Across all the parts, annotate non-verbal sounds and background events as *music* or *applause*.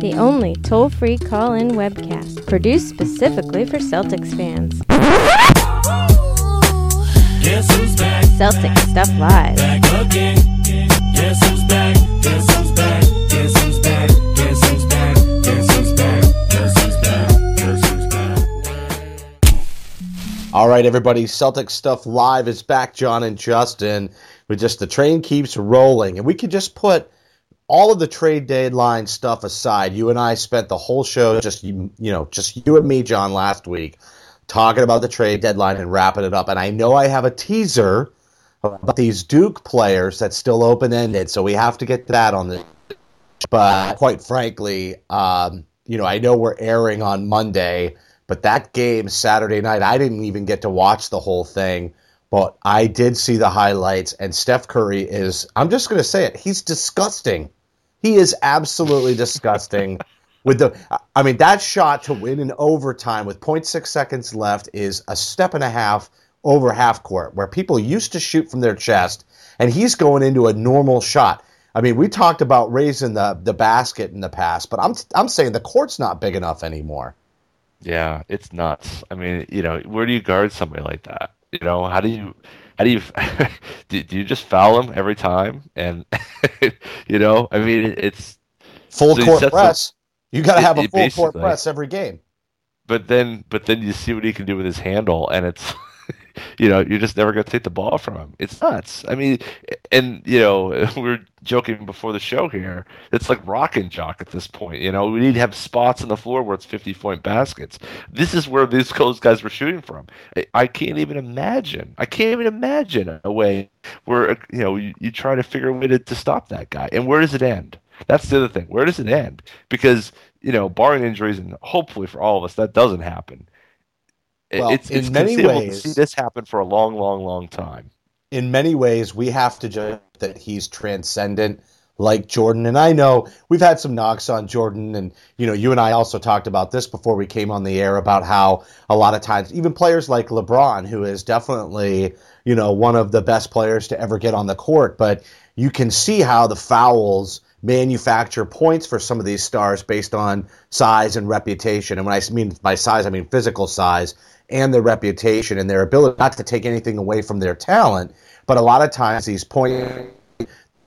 The only toll free call in webcast produced specifically for Celtics fans. Guess who's back? Celtic Stuff Live. All right, everybody. Celtic Stuff Live is back. John and Justin. We just the train keeps rolling, and we could just put all of the trade deadline stuff aside. You and I spent the whole show just you, you know just you and me, John, last week talking about the trade deadline and wrapping it up. And I know I have a teaser about these Duke players that's still open ended, so we have to get that on the. But quite frankly, um, you know, I know we're airing on Monday, but that game Saturday night, I didn't even get to watch the whole thing, but I did see the highlights. And Steph Curry is, I'm just going to say it, he's disgusting. He is absolutely disgusting. *laughs* With the, I mean, that shot to win in overtime with 0.6 seconds left is a step and a half over half court, where people used to shoot from their chest, and he's going into a normal shot. I mean, we talked about raising the the basket in the past, but I'm I'm saying the court's not big enough anymore. Yeah, it's nuts. I mean, you know, where do you guard somebody like that? You know, how do you, how do you, *laughs* do, do you just foul him every time? And *laughs* you know, I mean, it's Full So court press. you got to it- have a full court press every game. but then but then you see what he can do with his handle and it's you know you're just never going to take the ball from him. It's nuts. I mean and you know *laughs* we were joking before the show here it's like rock and jock at this point you know? We need to have spots on the floor where it's 50 point baskets. This is where these those guys were shooting from. I, I can't even imagine i can't even imagine a way where you know you, you try to figure a way to, to stop that guy. And where does it end? That's the other thing. Where does it end? Because you know, barring injuries, and hopefully for all of us that doesn't happen. Well, it's in it's many ways- to see this happen for a long, long, long time. in many ways, we have to judge that he's transcendent like Jordan. And I know we've had some knocks on Jordan, and you know, you and I also talked about this before we came on the air about how a lot of times, even players like LeBron, who is definitely you know one of the best players to ever get on the court, but you can see how the fouls manufacture points for some of these stars based on size and reputation. And when I mean by size, I mean physical size and their reputation and their ability not to take anything away from their talent, but a lot of times these points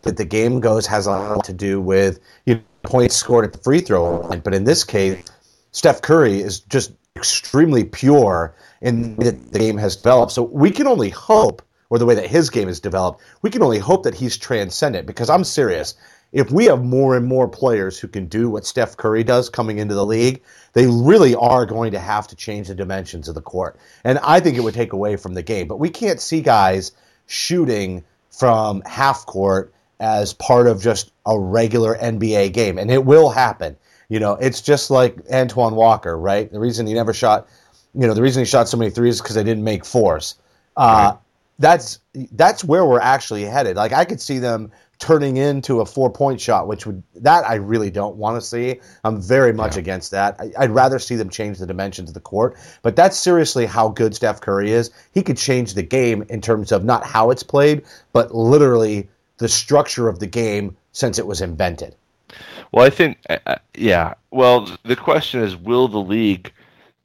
that the game goes has a lot to do with you know, points scored at the free throw line. But in this case, Steph Curry is just extremely pure in the the game has developed. So we can only hope, or the way that his game is developed, we can only hope that he's transcendent. Because I'm serious. If we have more and more players who can do what Steph Curry does coming into the league, they really are going to have to change the dimensions of the court. And I think it would take away from the game. But we can't see guys shooting from half court as part of just a regular NBA game. And it will happen. You know, it's just like Antoine Walker, right? The reason he never shot, you know, the reason he shot so many threes is because they didn't make fours. Uh, That's that's where we're actually headed. Like I could see them turning into a four point shot, which would that I really don't want to see. I'm very much against that. I, I'd rather see them change the dimensions of the court. But that's seriously how good Steph Curry is. He could change the game in terms of not how it's played, but literally the structure of the game since it was invented. Well, I think, uh, uh, yeah. Well, the question is, will the league,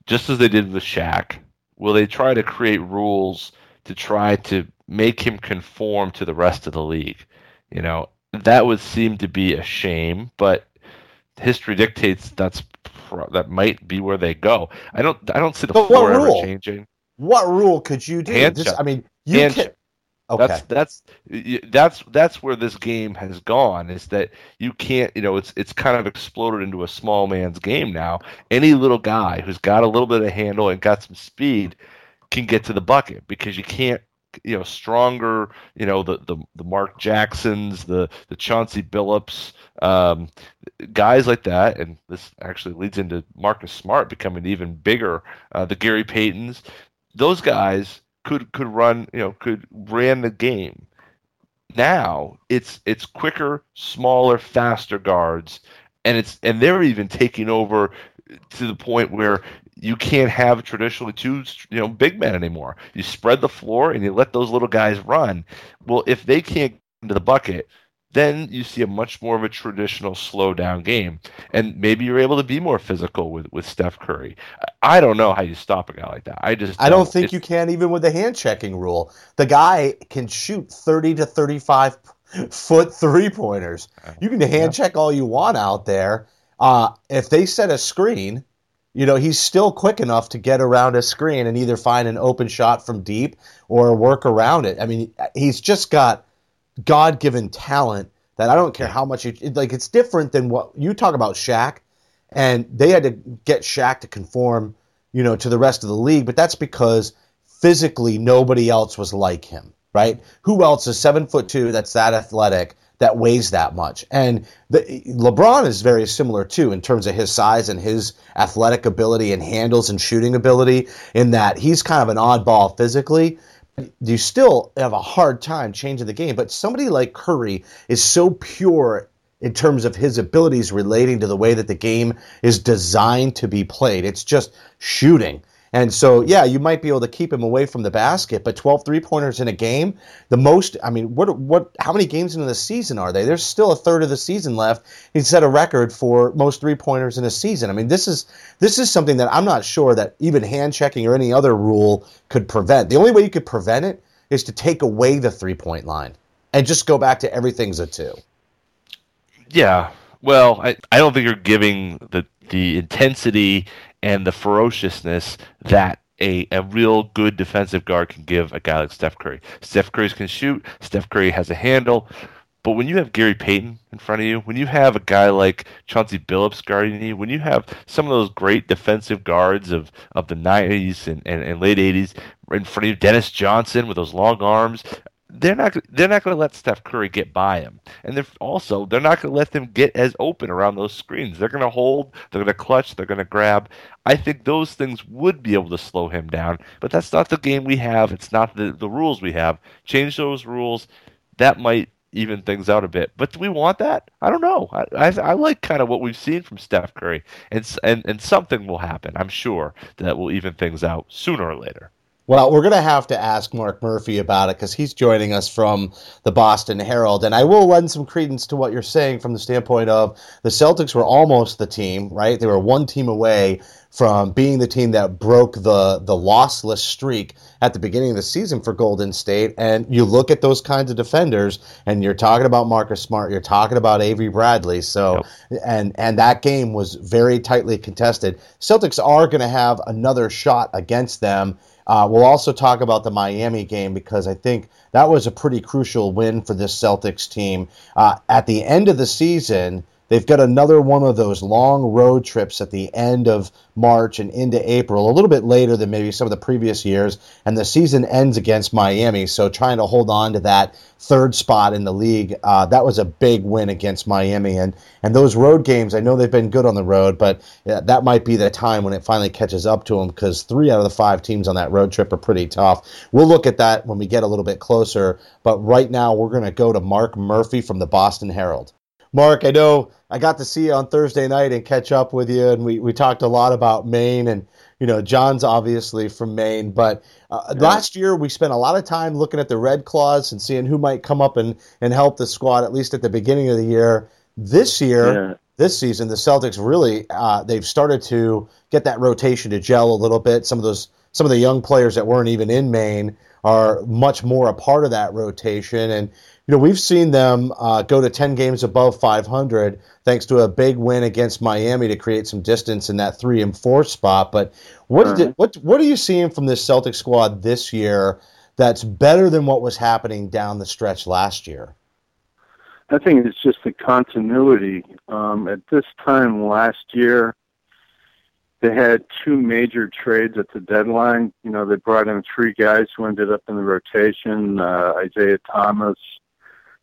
just as they did with Shaq, will they try to create rules to try to make him conform to the rest of the league? You know, that would seem to be a shame, but history dictates that's that might be where they go. I don't I don't see the But floor ever changing. What rule could you do? Hand Just-. I mean, you Hand can. check. Okay. That's that's that's that's where this game has gone. Is that you can't you know it's it's kind of exploded into a small man's game now. Any little guy who's got a little bit of handle and got some speed can get to the bucket because you can't you know stronger you know the the, the Mark Jacksons the the Chauncey Billups um, guys like that. And this actually leads into Marcus Smart becoming even bigger uh, the Gary Paytons. Those guys could could run you know could ran the game. Now it's it's quicker smaller faster guards. And it's and they're even taking over to the point where you can't have traditionally two you know big men anymore. You spread the floor and you let those little guys run. Well if they can't get into the bucket then you see a much more of a traditional slow down game. And maybe you're able to be more physical with with Steph Curry. I don't know how you stop a guy like that. I just I don't think It's- you can even with the hand checking rule. The guy can shoot 30 to 35 foot three pointers. You can hand check all you want out there. Uh, if they set a screen, you know, he's still quick enough to get around a screen and either find an open shot from deep or work around it. I mean, he's just got God given talent that I don't care how much you like. It's different than what you talk about Shaq, and they had to get Shaq to conform, you know, to the rest of the league. But that's because physically nobody else was like him, right? Who else is seven foot two that's that athletic that weighs that much? And the, LeBron is very similar too in terms of his size and his athletic ability and handles and shooting ability. In that he's kind of an oddball physically you still have a hard time changing the game. But somebody like Curry is so pure in terms of his abilities relating to the way that the game is designed to be played. It's just shooting. And so, yeah, you might be able to keep him away from the basket, but 12 three pointers in a game, the most, I mean, what, what, how many games into the season are they? There's still a third of the season left. He set a record for most three pointers in a season. I mean, this is, this is something that I'm not sure that even hand checking or any other rule could prevent. The only way you could prevent it is to take away the three point line and just go back to everything's a two. Yeah. Well, I, I don't think you're giving the the intensity and the ferociousness that a, a real good defensive guard can give a guy like Steph Curry. Steph Curry can shoot. Steph Curry has a handle. But when you have Gary Payton in front of you, when you have a guy like Chauncey Billups guarding you, when you have some of those great defensive guards of, of the 90s and, and, and late 80s in front of you, Dennis Johnson with those long arms, they're not they're not going to let Steph Curry get by him, and they're also they're not going to let them get as open around those screens. They're going to hold, they're going to clutch, they're going to grab. I think those things would be able to slow him down, but that's not the game we have. It's not the the rules we have. Change those rules. That might even things out a bit. But do we want that? I don't know. I, I, I like kind of what we've seen from Steph Curry, and, and and something will happen. I'm sure that will even things out sooner or later. Well, we're going to have to ask Mark Murphy about it because he's joining us from the Boston Herald. And I will lend some credence to what you're saying from the standpoint of the Celtics were almost the team, right? They were one team away from being the team that broke the, the lossless streak at the beginning of the season for Golden State. And you look at those kinds of defenders, and you're talking about Marcus Smart, you're talking about Avery Bradley. So, and and that game was very tightly contested. Celtics are going to have another shot against them. Uh, we'll also talk about the Miami game because I think that was a pretty crucial win for this Celtics team. Uh, at the end of the season, they've got another one of those long road trips at the end of March and into April, a little bit later than maybe some of the previous years. And the season ends against Miami. So trying to hold on to that third spot in the league, uh, that was a big win against Miami. And, and those road games, I know they've been good on the road, but uh, that might be the time when it finally catches up to them because three out of the five teams on that road trip are pretty tough. We'll look at that when we get a little bit closer. But right now, we're going to go to Mark Murphy from the Boston Herald. Mark, I know I got to see you on Thursday night and catch up with you, and we, we talked a lot about Maine, and you know John's obviously from Maine, but uh, last year we spent a lot of time looking at the Red Claws and seeing who might come up and, and help the squad at least at the beginning of the year. This year, Yeah. This season, the Celtics really uh, they've started to get that rotation to gel a little bit. Some of those some of the young players that weren't even in Maine are much more a part of that rotation, and you know, we've seen them uh, go to 10 games above 500 thanks to a big win against Miami to create some distance in that three and four spot. But what is it, what what are you seeing from this Celtic squad this year that's better than what was happening down the stretch last year? I think it's just the continuity. Um, at this time last year, they had two major trades at the deadline. You know, they brought in three guys who ended up in the rotation: uh, Isaiah Thomas,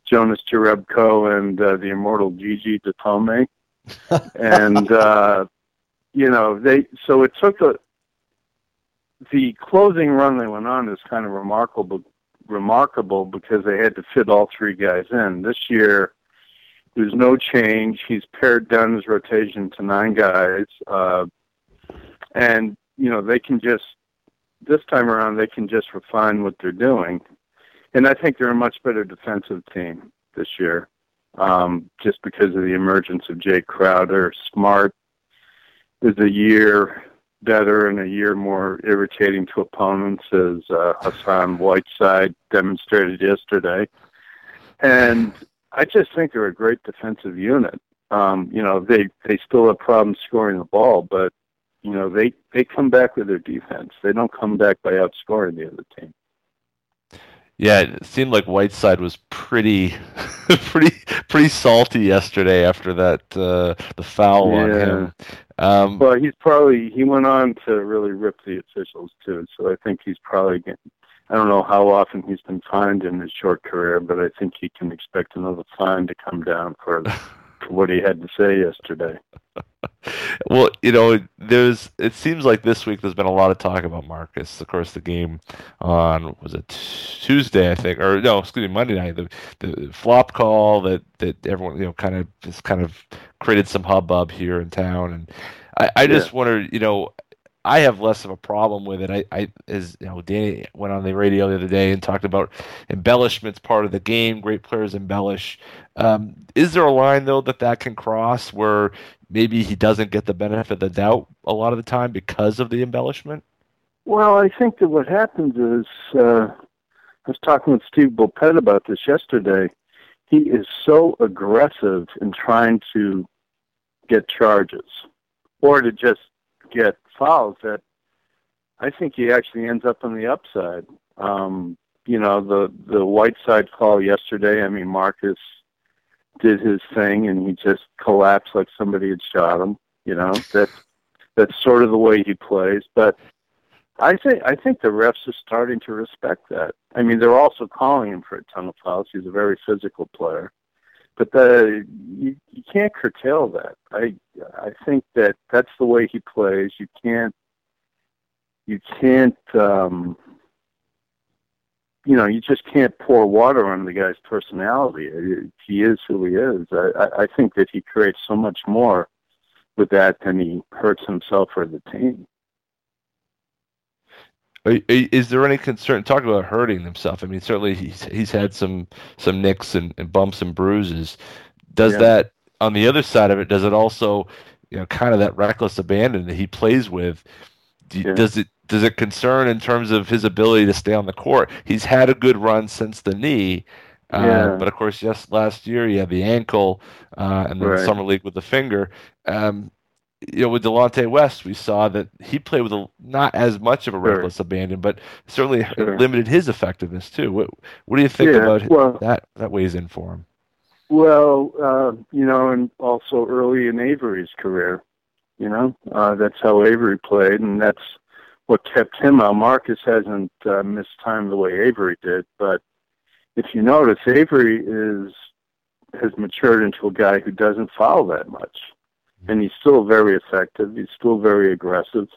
Jonas Jerebko, and uh, the immortal Gigi Datome. *laughs* and uh, you know, they so it took a the closing run they went on is kind of remarkable remarkable because they had to fit all three guys in. This year, there's no change. He's pared down his rotation to nine guys, uh, and you know they can just this time around they can just refine what they're doing, and I think they're a much better defensive team this year, um, just because of the emergence of Jae Crowder. Smart is a year better and a year more irritating to opponents, as uh, Hassan Whiteside demonstrated yesterday. And I just think they're a great defensive unit. Um, you know, they they still have problems scoring the ball, but you know they they come back with their defense. They don't come back by outscoring the other team. Yeah, it seemed like Whiteside was pretty, *laughs* pretty, pretty salty yesterday after that uh, the foul on him. Um, Well, he's probably he went on to really rip the officials too. So I think he's probably getting. I don't know how often he's been fined in his short career, but I think he can expect another fine to come down for, *laughs* for what he had to say yesterday. *laughs* well, you know, there's. It seems like this week there's been a lot of talk about Marcus. Of course, the game on was it Tuesday, I think, or no, excuse me, Monday night. The the flop call that that everyone you know kind of just kind of created some hubbub here in town, and I, I just wonder, you know. I have less of a problem with it. I, I, as you know, Danny went on the radio the other day and talked about embellishments part of the game. Great players embellish. Um, is there a line though that that can cross where maybe he doesn't get the benefit of the doubt a lot of the time because of the embellishment? Well, I think that what happens is uh, I was talking with Steve Bulpett about this yesterday. He is so aggressive in trying to get charges or to just get fouls that I think he actually ends up on the upside. Um, you know, the the Whiteside call yesterday. I mean, Marcus did his thing and he just collapsed like somebody had shot him. You know, that's that's sort of the way he plays. But I think I think the refs are starting to respect that. I mean, they're also calling him for a ton of fouls. He's a very physical player, but the you, you can't curtail that. I I think that that's the way he plays. You can't you can't um, you know you just can't pour water on the guy's personality. He is who he is. I, I think that he creates so much more with that than he hurts himself or the team. Is there any concern? Talk about hurting himself. I mean, certainly he's he's had some some nicks and, and bumps and bruises. Does Yeah. that on the other side of it? Does it also, you know, kind of that reckless abandon that he plays with? Do, Yeah. Does it does it concern in terms of his ability to stay on the court? He's had a good run since the knee. Uh, Yeah. but of course, yes, last year he had the ankle, uh, and then Right. summer league with the finger. Um, you know, with Delonte West, we saw that he played with a, not as much of a Sure. reckless abandon, but certainly Sure. limited his effectiveness too. What What do you think Yeah, about well- that? That weighs in for him. Well, uh, you know, and also early in Avery's career, you know, uh, that's how Avery played, and that's what kept him out. Marcus hasn't uh, missed time the way Avery did, but if you notice, Avery is has matured into a guy who doesn't foul that much, and he's still very effective. He's still very aggressive.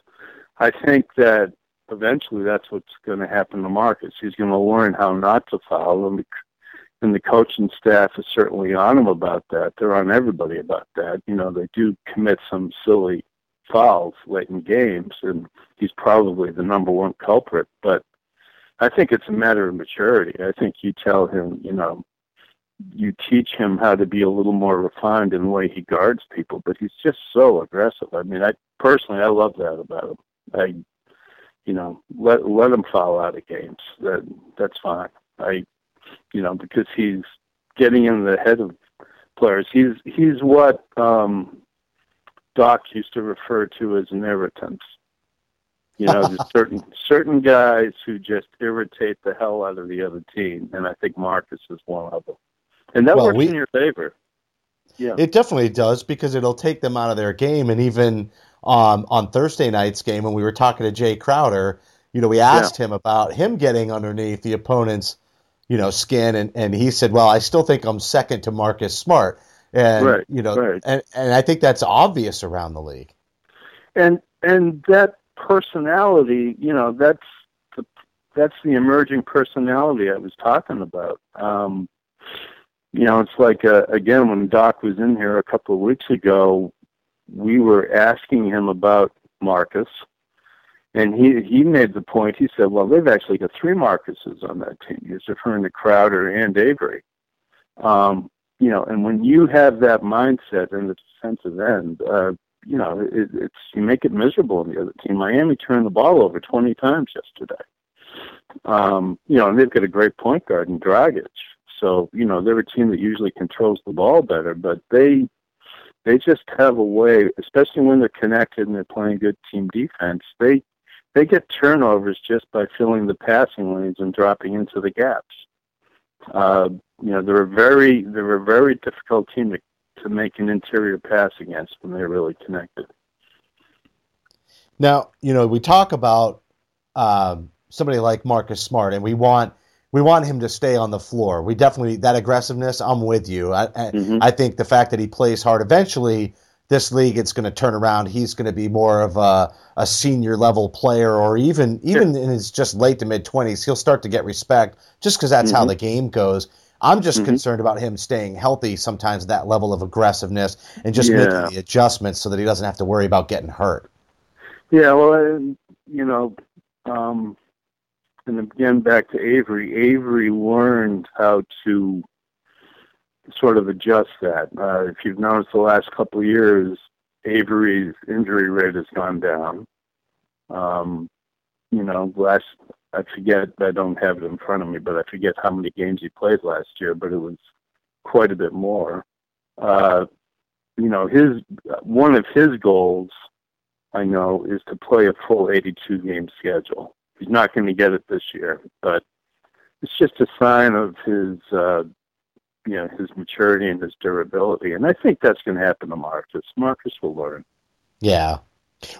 I think that eventually that's what's going to happen to Marcus. He's going to learn how not to foul, and the, and the coaching staff is certainly on him about that. They're on everybody about that. You know, they do commit some silly fouls late in games, and he's probably the number one culprit. But I think it's a matter of maturity. I think you tell him, you know, you teach him how to be a little more refined in the way he guards people, but he's just so aggressive. I mean, I personally, I love that about him. I, you know, let let him foul out of games. That that's fine. I, you know, because he's getting in the head of players. He's he's what um, Doc used to refer to as an irritant. You know, there's *laughs* certain certain guys who just irritate the hell out of the other team, and I think Marcus is one of them. And that Well, works we- in your favor. Yeah. It definitely does because it'll take them out of their game. And even um, on Thursday night's game, when we were talking to Jae Crowder, you know, we asked him about him getting underneath the opponent's, you know, skin, and, and he said, "Well, I still think I'm second to Marcus Smart." And Right, you know, right. and and I think that's obvious around the league. and and that personality, you know, that's the that's the emerging personality I was talking about. Um, you know, it's like uh, again when Doc was in here a couple of weeks ago, we were asking him about Marcus, and he he made the point. He said, "Well, they've actually got three Marcuses on that team." He's referring to Crowder and Avery. Um, you know, and when you have that mindset in the defensive end, uh, you know, it, it's you make it miserable on the other team. Miami turned the ball over 20 times yesterday. Um, you know, and they've got a great point guard in Dragic. So, you know, they're a team that usually controls the ball better, but they they just have a way, especially when they're connected and they're playing good team defense. They they get turnovers just by filling the passing lanes and dropping into the gaps. Uh, you know, they're a very they're a very difficult team to to make an interior pass against when they're really connected. Now, you know, we talk about um, somebody like Marcus Smart, and we want we want him to stay on the floor. We definitely that aggressiveness. I'm with you. I, I, Mhm. I think the fact that he plays hard, eventually, this league it's going to turn around. He's going to be more of a, a senior level player, or even even in his just late to mid twenties, he'll start to get respect just because that's how Mhm. the game goes. I'm just Mhm. concerned about him staying healthy. Sometimes that level of aggressiveness and just Yeah. making the adjustments so that he doesn't have to worry about getting hurt. Yeah, well, you know, um, and again back to Avery. Avery learned how to sort of adjust that. Uh, if you've noticed the last couple of years, Avery's injury rate has gone down. Um, you know, last I forget I don't have it in front of me, but I forget how many games he played last year, but it was quite a bit more. Uh, you know, his one of his goals I know, is to play a full 82 game schedule. He's not going to get it this year, but it's just a sign of his, uh, you know, his maturity and his durability. And I think that's going to happen to Marcus. Marcus will learn. Yeah.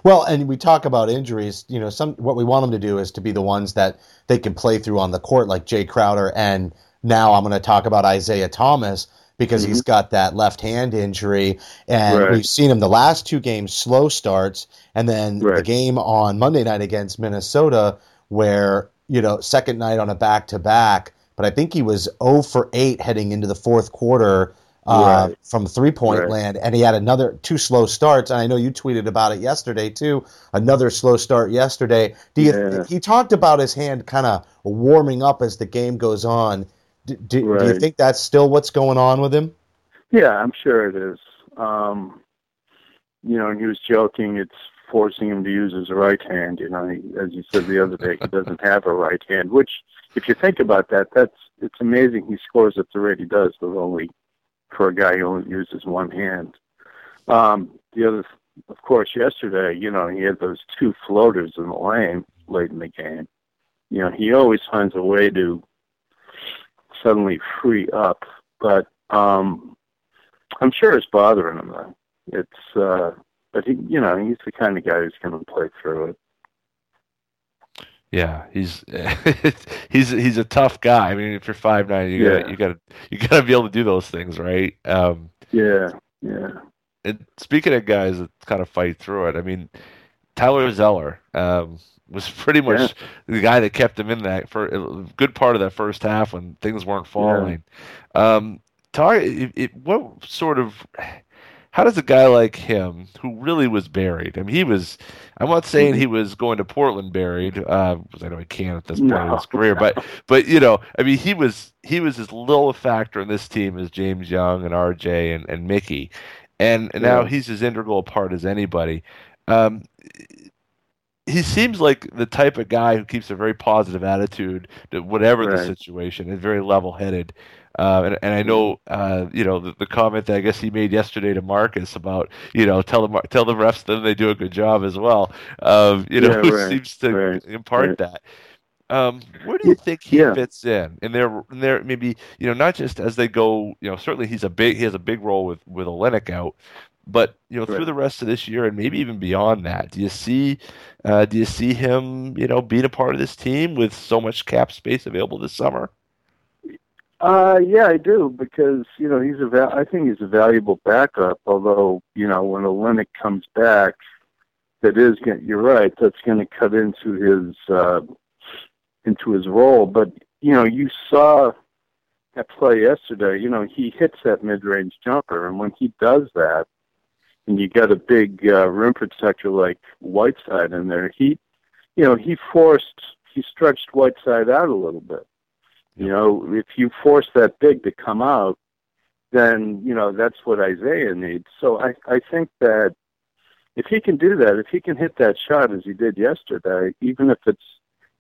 Well, and we talk about injuries. You know, some what we want them to do is to be the ones that they can play through on the court, like Jay Crowder. And now I'm going to talk about Isaiah Thomas because he's mm-hmm. got that left hand injury, and Right. we've seen him the last two games slow starts, and then the game on Monday night against Minnesota, where you know second night on a back to back. But I think he was 0 for 8 heading into the fourth quarter uh, Right. from three point Right. land, and he had another two slow starts. And I know you tweeted about it yesterday too. Another slow start yesterday. Do you? Yeah. He talked about his hand kind of warming up as the game goes on. Do, do, do you think that's still what's going on with him? Yeah, I'm sure it is. Um, you know, and he was joking. It's forcing him to use his right hand. You know, he, as you said the other day, he doesn't have a right hand. Which, if you think about that, that's it's amazing. He scores at the rate he does with only for a guy who only uses one hand. Um, the other, of course, yesterday, you know, he had those two floaters in the lane late in the game. You know, he always finds a way to suddenly free up, but um, I'm sure it's bothering him though. It's uh but he you know, he's the kind of guy who's gonna play through it. Yeah, he's *laughs* he's he's a tough guy. I mean, if you're five nine, you Yeah. got you got to you got to be able to do those things, right? Um, Yeah, yeah. and speaking of guys that kind of fight through it, I mean, Tyler Zeller um, was pretty much the guy that kept him in that for a good part of that first half when things weren't falling. Um, Tar, it, it, what sort of how does a guy like him, who really was buried? I mean, he was. I'm not saying he was going to Portland buried, because I know he can't at this point in his career. But, but you know, I mean, he was he was as little a factor in this team as James Young and R.J. and, and Mickey, and, and now he's as integral a part as anybody. Um, he seems like the type of guy who keeps a very positive attitude to whatever the situation and very level headed. Uh, and, and I know, uh, you know, the, the comment that I guess he made yesterday to Marcus about, you know, tell the tell the refs that they do a good job as well. Um, you know, Yeah, *laughs* right, seems to right, impart right. that. Um, where do you think he Yeah. fits in? And there, and there maybe you know not just as they go. You know, certainly he's a big he has a big role with with Olynyk out, but you know through the rest of this year and maybe even beyond that. Do you see uh, do you see him you know being a part of this team with so much cap space available this summer? Uh, yeah, I do because you know he's a. Va- I think he's a valuable backup. Although you know when Olynyk comes back, that is. Gonna, you're right. That's going to cut into his uh, into his role. But you know, you saw that play yesterday. You know, he hits that mid-range jumper, and when he does that, and you got a big uh, rim protector like Whiteside in there, he, you know, he forced, he stretched Whiteside out a little bit. You know, if you force that big to come out, then you know that's what Isaiah needs. So I I think that if he can do that, if he can hit that shot as he did yesterday, even if it's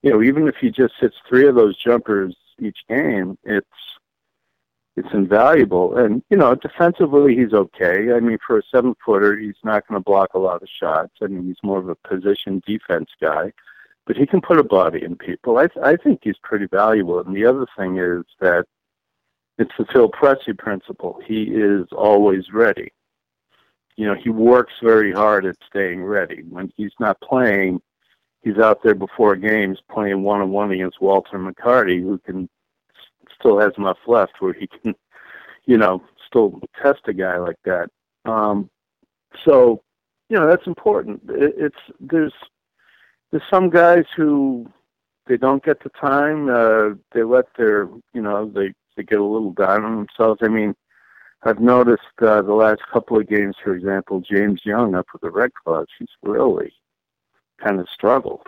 you know even if he just hits three of those jumpers each game, it's it's invaluable. And you know, defensively he's okay. I mean, for a seven footer, he's not going to block a lot of shots. I mean, he's more of a position defense guy but he can put a body in people. I th- I think he's pretty valuable. And the other thing is that it's the Phil Pressey principle. He is always ready. You know, he works very hard at staying ready. When he's not playing, he's out there before games playing one on one against Walter McCarty, who can still has enough left where he can, you know, still test a guy like that. Um, so, you know, that's important. It, it's there's there's some guys who they don't get the time. Uh, they let their, you know, they they get a little down on themselves. I mean, I've noticed uh, the last couple of games, for example, James Young up with the Red Claws. He's really kind of struggled.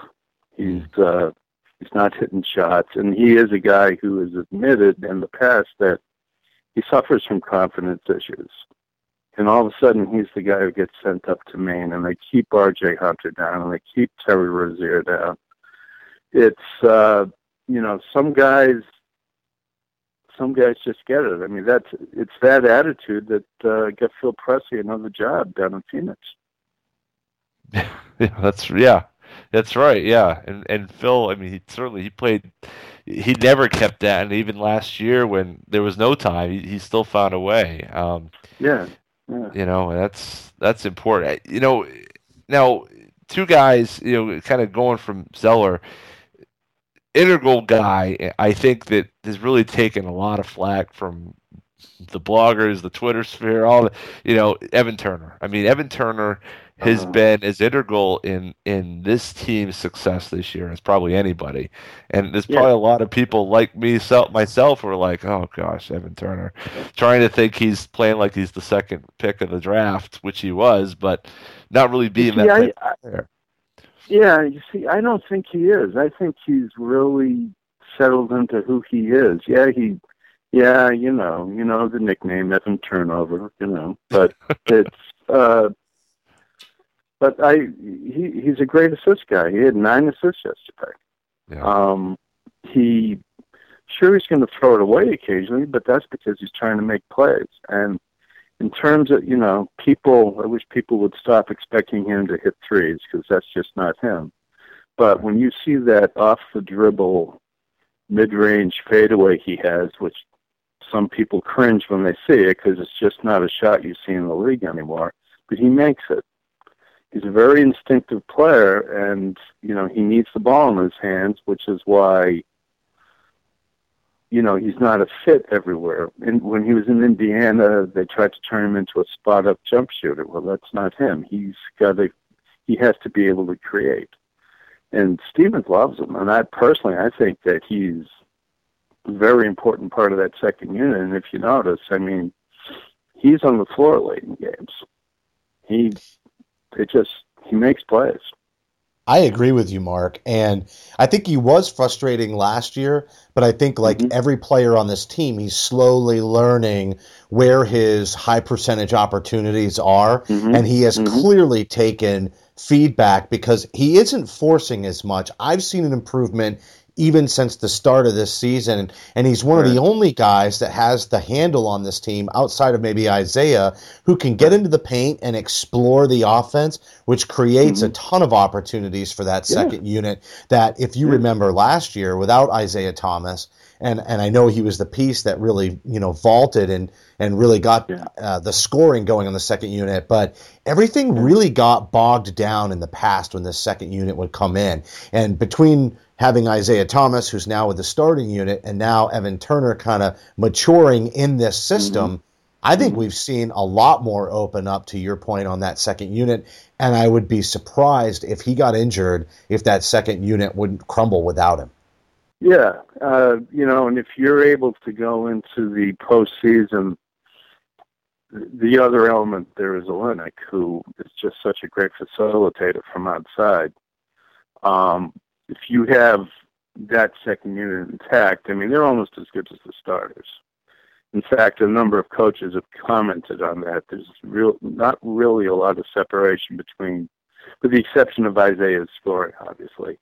He's uh, he's not hitting shots, and he is a guy who has admitted in the past that he suffers from confidence issues. And all of a sudden, he's the guy who gets sent up to Maine, and they keep R.J. Hunter down, and they keep Terry Rozier down. It's uh, you know some guys, some guys just get it. I mean, that's it's that attitude that uh, got Phil Pressey another job down in Phoenix. *laughs* Yeah, that's yeah, that's right. Yeah, and and Phil, I mean, he certainly he played. He never kept that, and even last year when there was no time, he, he still found a way. Um, Yeah, yeah. you know, that's that's important. You know, now two guys, you know, kind of going from Zeller, integral guy. I think that has really taken a lot of flack from the bloggers, the Twitter sphere, all the, you know, Evan Turner. I mean, Evan Turner has Uh-huh. been as integral in in this team's success this year as probably anybody. And there's Yeah. probably a lot of people like me, self, myself, who are like, "Oh gosh, Evan Turner," trying to think he's playing like he's the second pick of the draft, which he was, but not really being see, that I-. Yeah, you see, I don't think he is. I think he's really settled into who he is. Yeah, he, yeah, you know, you know the nickname Evan Turnover, you know, but *laughs* it's, uh, but I, he, he's a great assist guy. He had nine assists yesterday. Yeah. Um, he, sure, he's going to throw it away occasionally, but that's because he's trying to make plays. And in terms of, you know, people, I wish people would stop expecting him to hit threes because that's just not him. But when you see that off the dribble, mid range fadeaway he has, which some people cringe when they see it because it's just not a shot you see in the league anymore, but he makes it. He's a very instinctive player, and you know he needs the ball in his hands, which is why you know he's not a fit everywhere. And when he was in Indiana, they tried to turn him into a spot up jump shooter. Well, that's not him. He's got to he has to be able to create. And Stevens loves him, and I personally I think that he's a very important part of that second unit. And if you notice, I mean, he's on the floor late in games. He it just he makes plays. I agree with you, Mark. And I think he was frustrating last year, but I think, like mm-hmm. every player on this team, he's slowly learning where his high percentage opportunities are. Mm-hmm. And he has mm-hmm. clearly taken feedback because he isn't forcing as much. I've seen an improvement even since the start of this season. And, he's one of the only guys that has the handle on this team outside of maybe Isaiah who can get into the paint and explore the offense, which creates a ton of opportunities for that Mm-hmm. Yeah. second unit. That, if you remember last year without Isaiah Thomas, and, and I know he was the piece that really you know vaulted and and really got uh, the scoring going on the second unit. But everything really got bogged down in the past when the second unit would come in, and between having Isaiah Thomas, who's now with the starting unit, and now Evan Turner kind of maturing in this system. I think we've seen a lot more open up to your point on that second unit, and I would be surprised if he got injured if that second unit wouldn't crumble without him. Yeah, uh, you know, and if you're able to go into the postseason, the other element there is Olynyk, who is just such a great facilitator from outside. Um, if you have that second unit intact, I mean, they're almost as good as the starters. In fact, a number of coaches have commented on that. There's real, not really a lot of separation between, with the exception of Isaiah's scoring, obviously.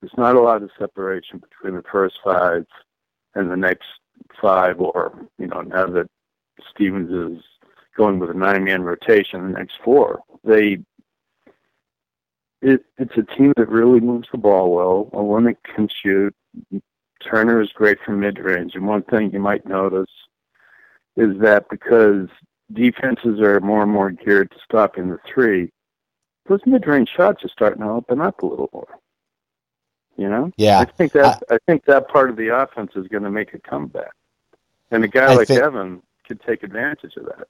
There's not a lot of separation between the first five and the next five, or you know, now that Stevens is going with a nine-man rotation, the next four. They, it, it's a team that really moves the ball well. Olynyk can shoot. Turner is great from mid-range, and one thing you might notice is that because defenses are more and more geared to stopping the three, those mid-range shots are starting to open up a little more. You know? Yeah. I think that I, think that part of the offense is going to make a comeback, and a guy I like think- Evan could take advantage of that.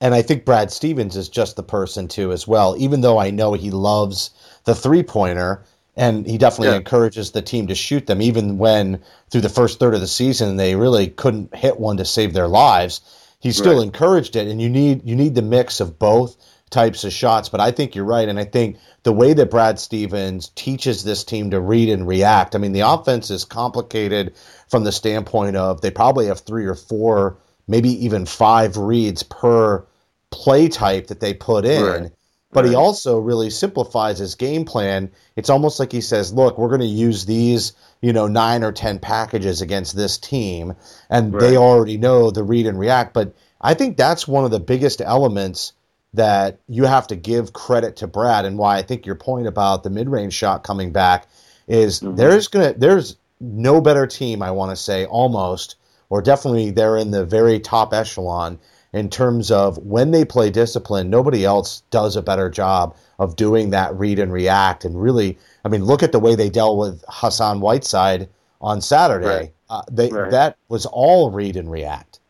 And I think Brad Stevens is just the person too as well. Even though I know he loves the three pointer and he definitely Yeah. encourages the team to shoot them, even when through the first third of the season they really couldn't hit one to save their lives. He still Right. encouraged it, and you need you need the mix of both types of shots. But I think you're right, and I think the way that Brad Stevens teaches this team to read and react. I mean, the offense is complicated from the standpoint of they probably have three or four, maybe even five reads per play type that they put in. Right. But he also really simplifies his game plan. It's almost like he says, "Look, we're going to use these, you know, nine or ten packages against this team, and they already know the read and react." But I think that's one of the biggest elements that you have to give credit to Brad, and why I think your point about the mid-range shot coming back is mm-hmm. there's gonna there's no better team I want to say almost or definitely they're in the very top echelon in terms of when they play discipline, nobody else does a better job of doing that read and react. And really, I mean, look at the way they dealt with Hassan Whiteside on Saturday. Right. Uh, they, Right. That was all read and react.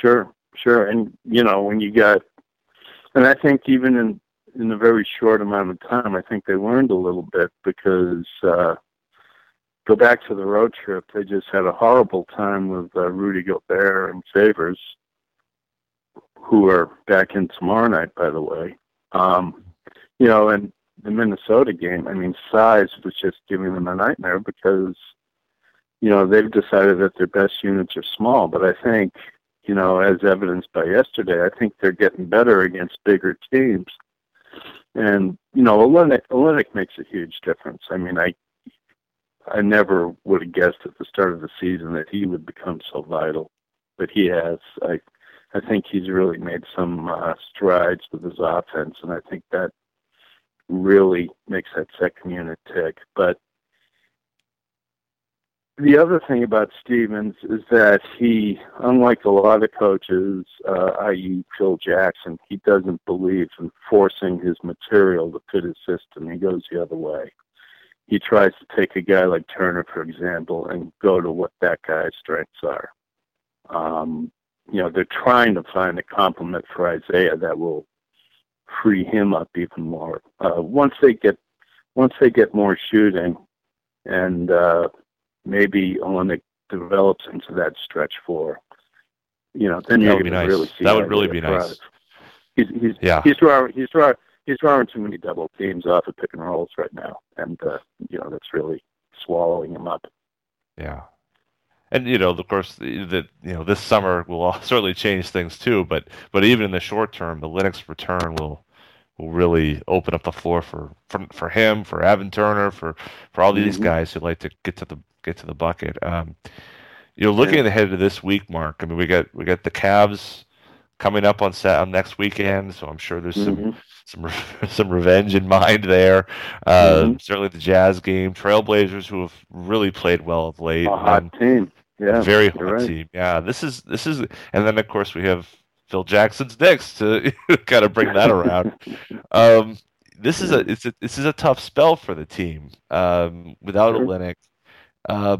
Sure, sure. And you know, when you got, and I think even in in a very short amount of time, I think they learned a little bit because uh, go back to the road trip, they just had a horrible time with uh, Rudy Gobert and Favors, who are back in tomorrow night, by the way. Um, you know, and the Minnesota game, I mean, size was just giving them a nightmare because, you know, they've decided that their best units are small. But I think, you know, as evidenced by yesterday, I think they're getting better against bigger teams. And, you know, Olynyk, makes a huge difference. I mean, I I never would have guessed at the start of the season that he would become so vital, but he has. I I think he's really made some uh, strides with his offense, and I think that really makes that second unit tick. But the other thing about Stevens is that he, unlike a lot of coaches, uh, i.e. Phil Jackson, he doesn't believe in forcing his material to fit his system. He goes the other way. He tries to take a guy like Turner, for example, and go to what that guy's strengths are. Um, you know, they're trying to find a complement for Isaiah that will free him up even more. Uh, once they get once they get more shooting, and uh, maybe Olynyk develops into that stretch four, you know, then That you're would be going to nice. really see. That would really be nice. He's he's Yeah. he's he's drawing he's drawing too many double teams off of pick and rolls right now, and uh, you know that's really swallowing him up. Yeah. And you know, of course, the you know this summer will all- *laughs* certainly change things too. But but even in the short term, the Olynyk's return will will really open up the floor for for, for him, for Evan Turner, for for all these Mhm. guys who like to get to the get to the bucket. Um, you know, looking ahead to this week, Mark. I mean, we got we got the Cavs coming up on set on next weekend, so I'm sure there's some Mhm. some re- *laughs* some revenge in mind there. Uh, Mhm. Certainly the Jazz game, Trailblazers who have really played well of late. A hot team. Yeah, very hot right. team. Yeah, this is this is, and then of course we have Phil Jackson's Knicks to *laughs* kind of bring that around. *laughs* Um, this is a it's a this is a tough spell for the team um, without Sure. Olynyk. Uh,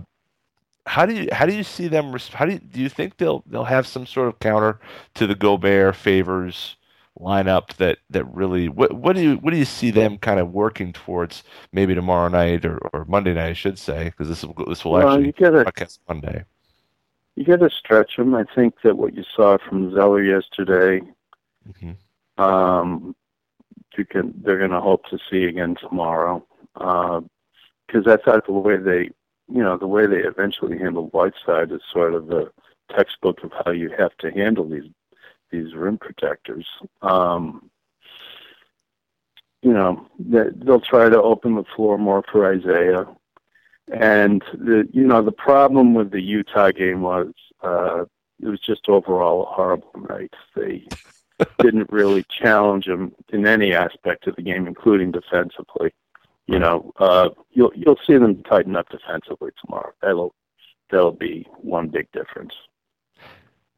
how do you how do you see them? How do you, do you think they'll they'll have some sort of counter to the Gobert Favors lineup that that really what what do you what do you see them kind of working towards maybe tomorrow night or, or Monday night I should say because this will this will Well, actually you gotta broadcast Monday. you gotta stretch them. I think that what you saw from Zeller yesterday, Mhm. um, you can they're going to hope to see again tomorrow. Because I thought the way they, you know, the way they eventually handled Whiteside is sort of a textbook of how you have to handle these these rim protectors. Um, you know, they- they'll try to open the floor more for Isaiah. And the you know the problem with the Utah game was uh, it was just overall a horrible night. They *laughs* didn't really challenge him in any aspect of the game, including defensively. You know, uh, you'll you'll see them tighten up defensively tomorrow. That'll that'll be one big difference.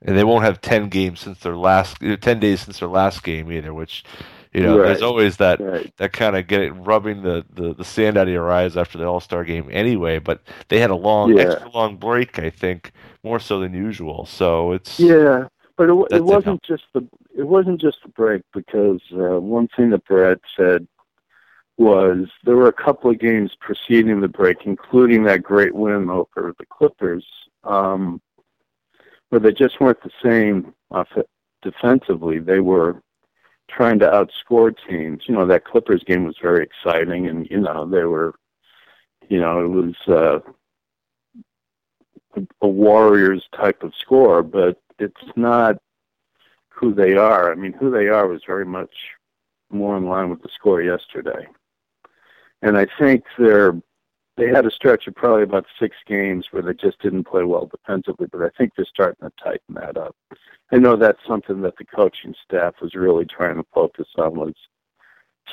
and they won't have 10 games since their last 10 days since their last game either which you know there's always that Right. that kind of get rubbing the, the the sand out of your eyes after the all-star game anyway but they had a long Yeah. extra long break i think more so than usual so it's Yeah, but it, it wasn't just the it wasn't just the break because uh, one thing that Brad said was there were a couple of games preceding the break, including that great win over the Clippers, um, where they just weren't the same off defensively. They were trying to outscore teams. You know, that Clippers game was very exciting, and you know they were, you know, it was. Uh, a Warriors type of score, but it's not who they are. I mean, who they are was very much more in line with the score yesterday. And I think they're they had a stretch of probably about six games where they just didn't play well defensively, but I think they're starting to tighten that up. I know that's something that the coaching staff was really trying to focus on was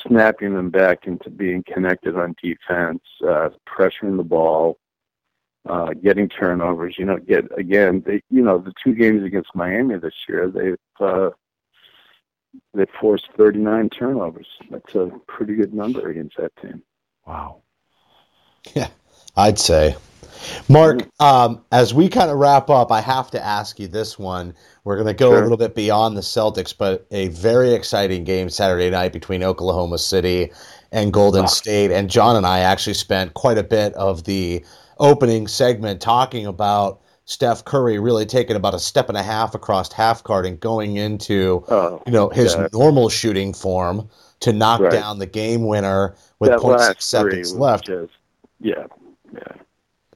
snapping them back into being connected on defense, uh, pressuring the ball, uh, getting turnovers. You know, get again, they, you know, the two games against Miami this year, they've uh, they forced 39 turnovers. That's a pretty good number against that team. Wow Yeah, I'd say. Mark, um, as we kind of wrap up, I have to ask you this one. We're going to go a little bit beyond the Celtics, but a very exciting game Saturday night between Oklahoma City and Golden State. And John and I actually spent quite a bit of the opening segment talking about Steph Curry really taking about a step and a half across half guard and going into Oh, you know his yeah. normal shooting form to knock Right. down the game winner with that 0.6 seconds left. Just, yeah, yeah.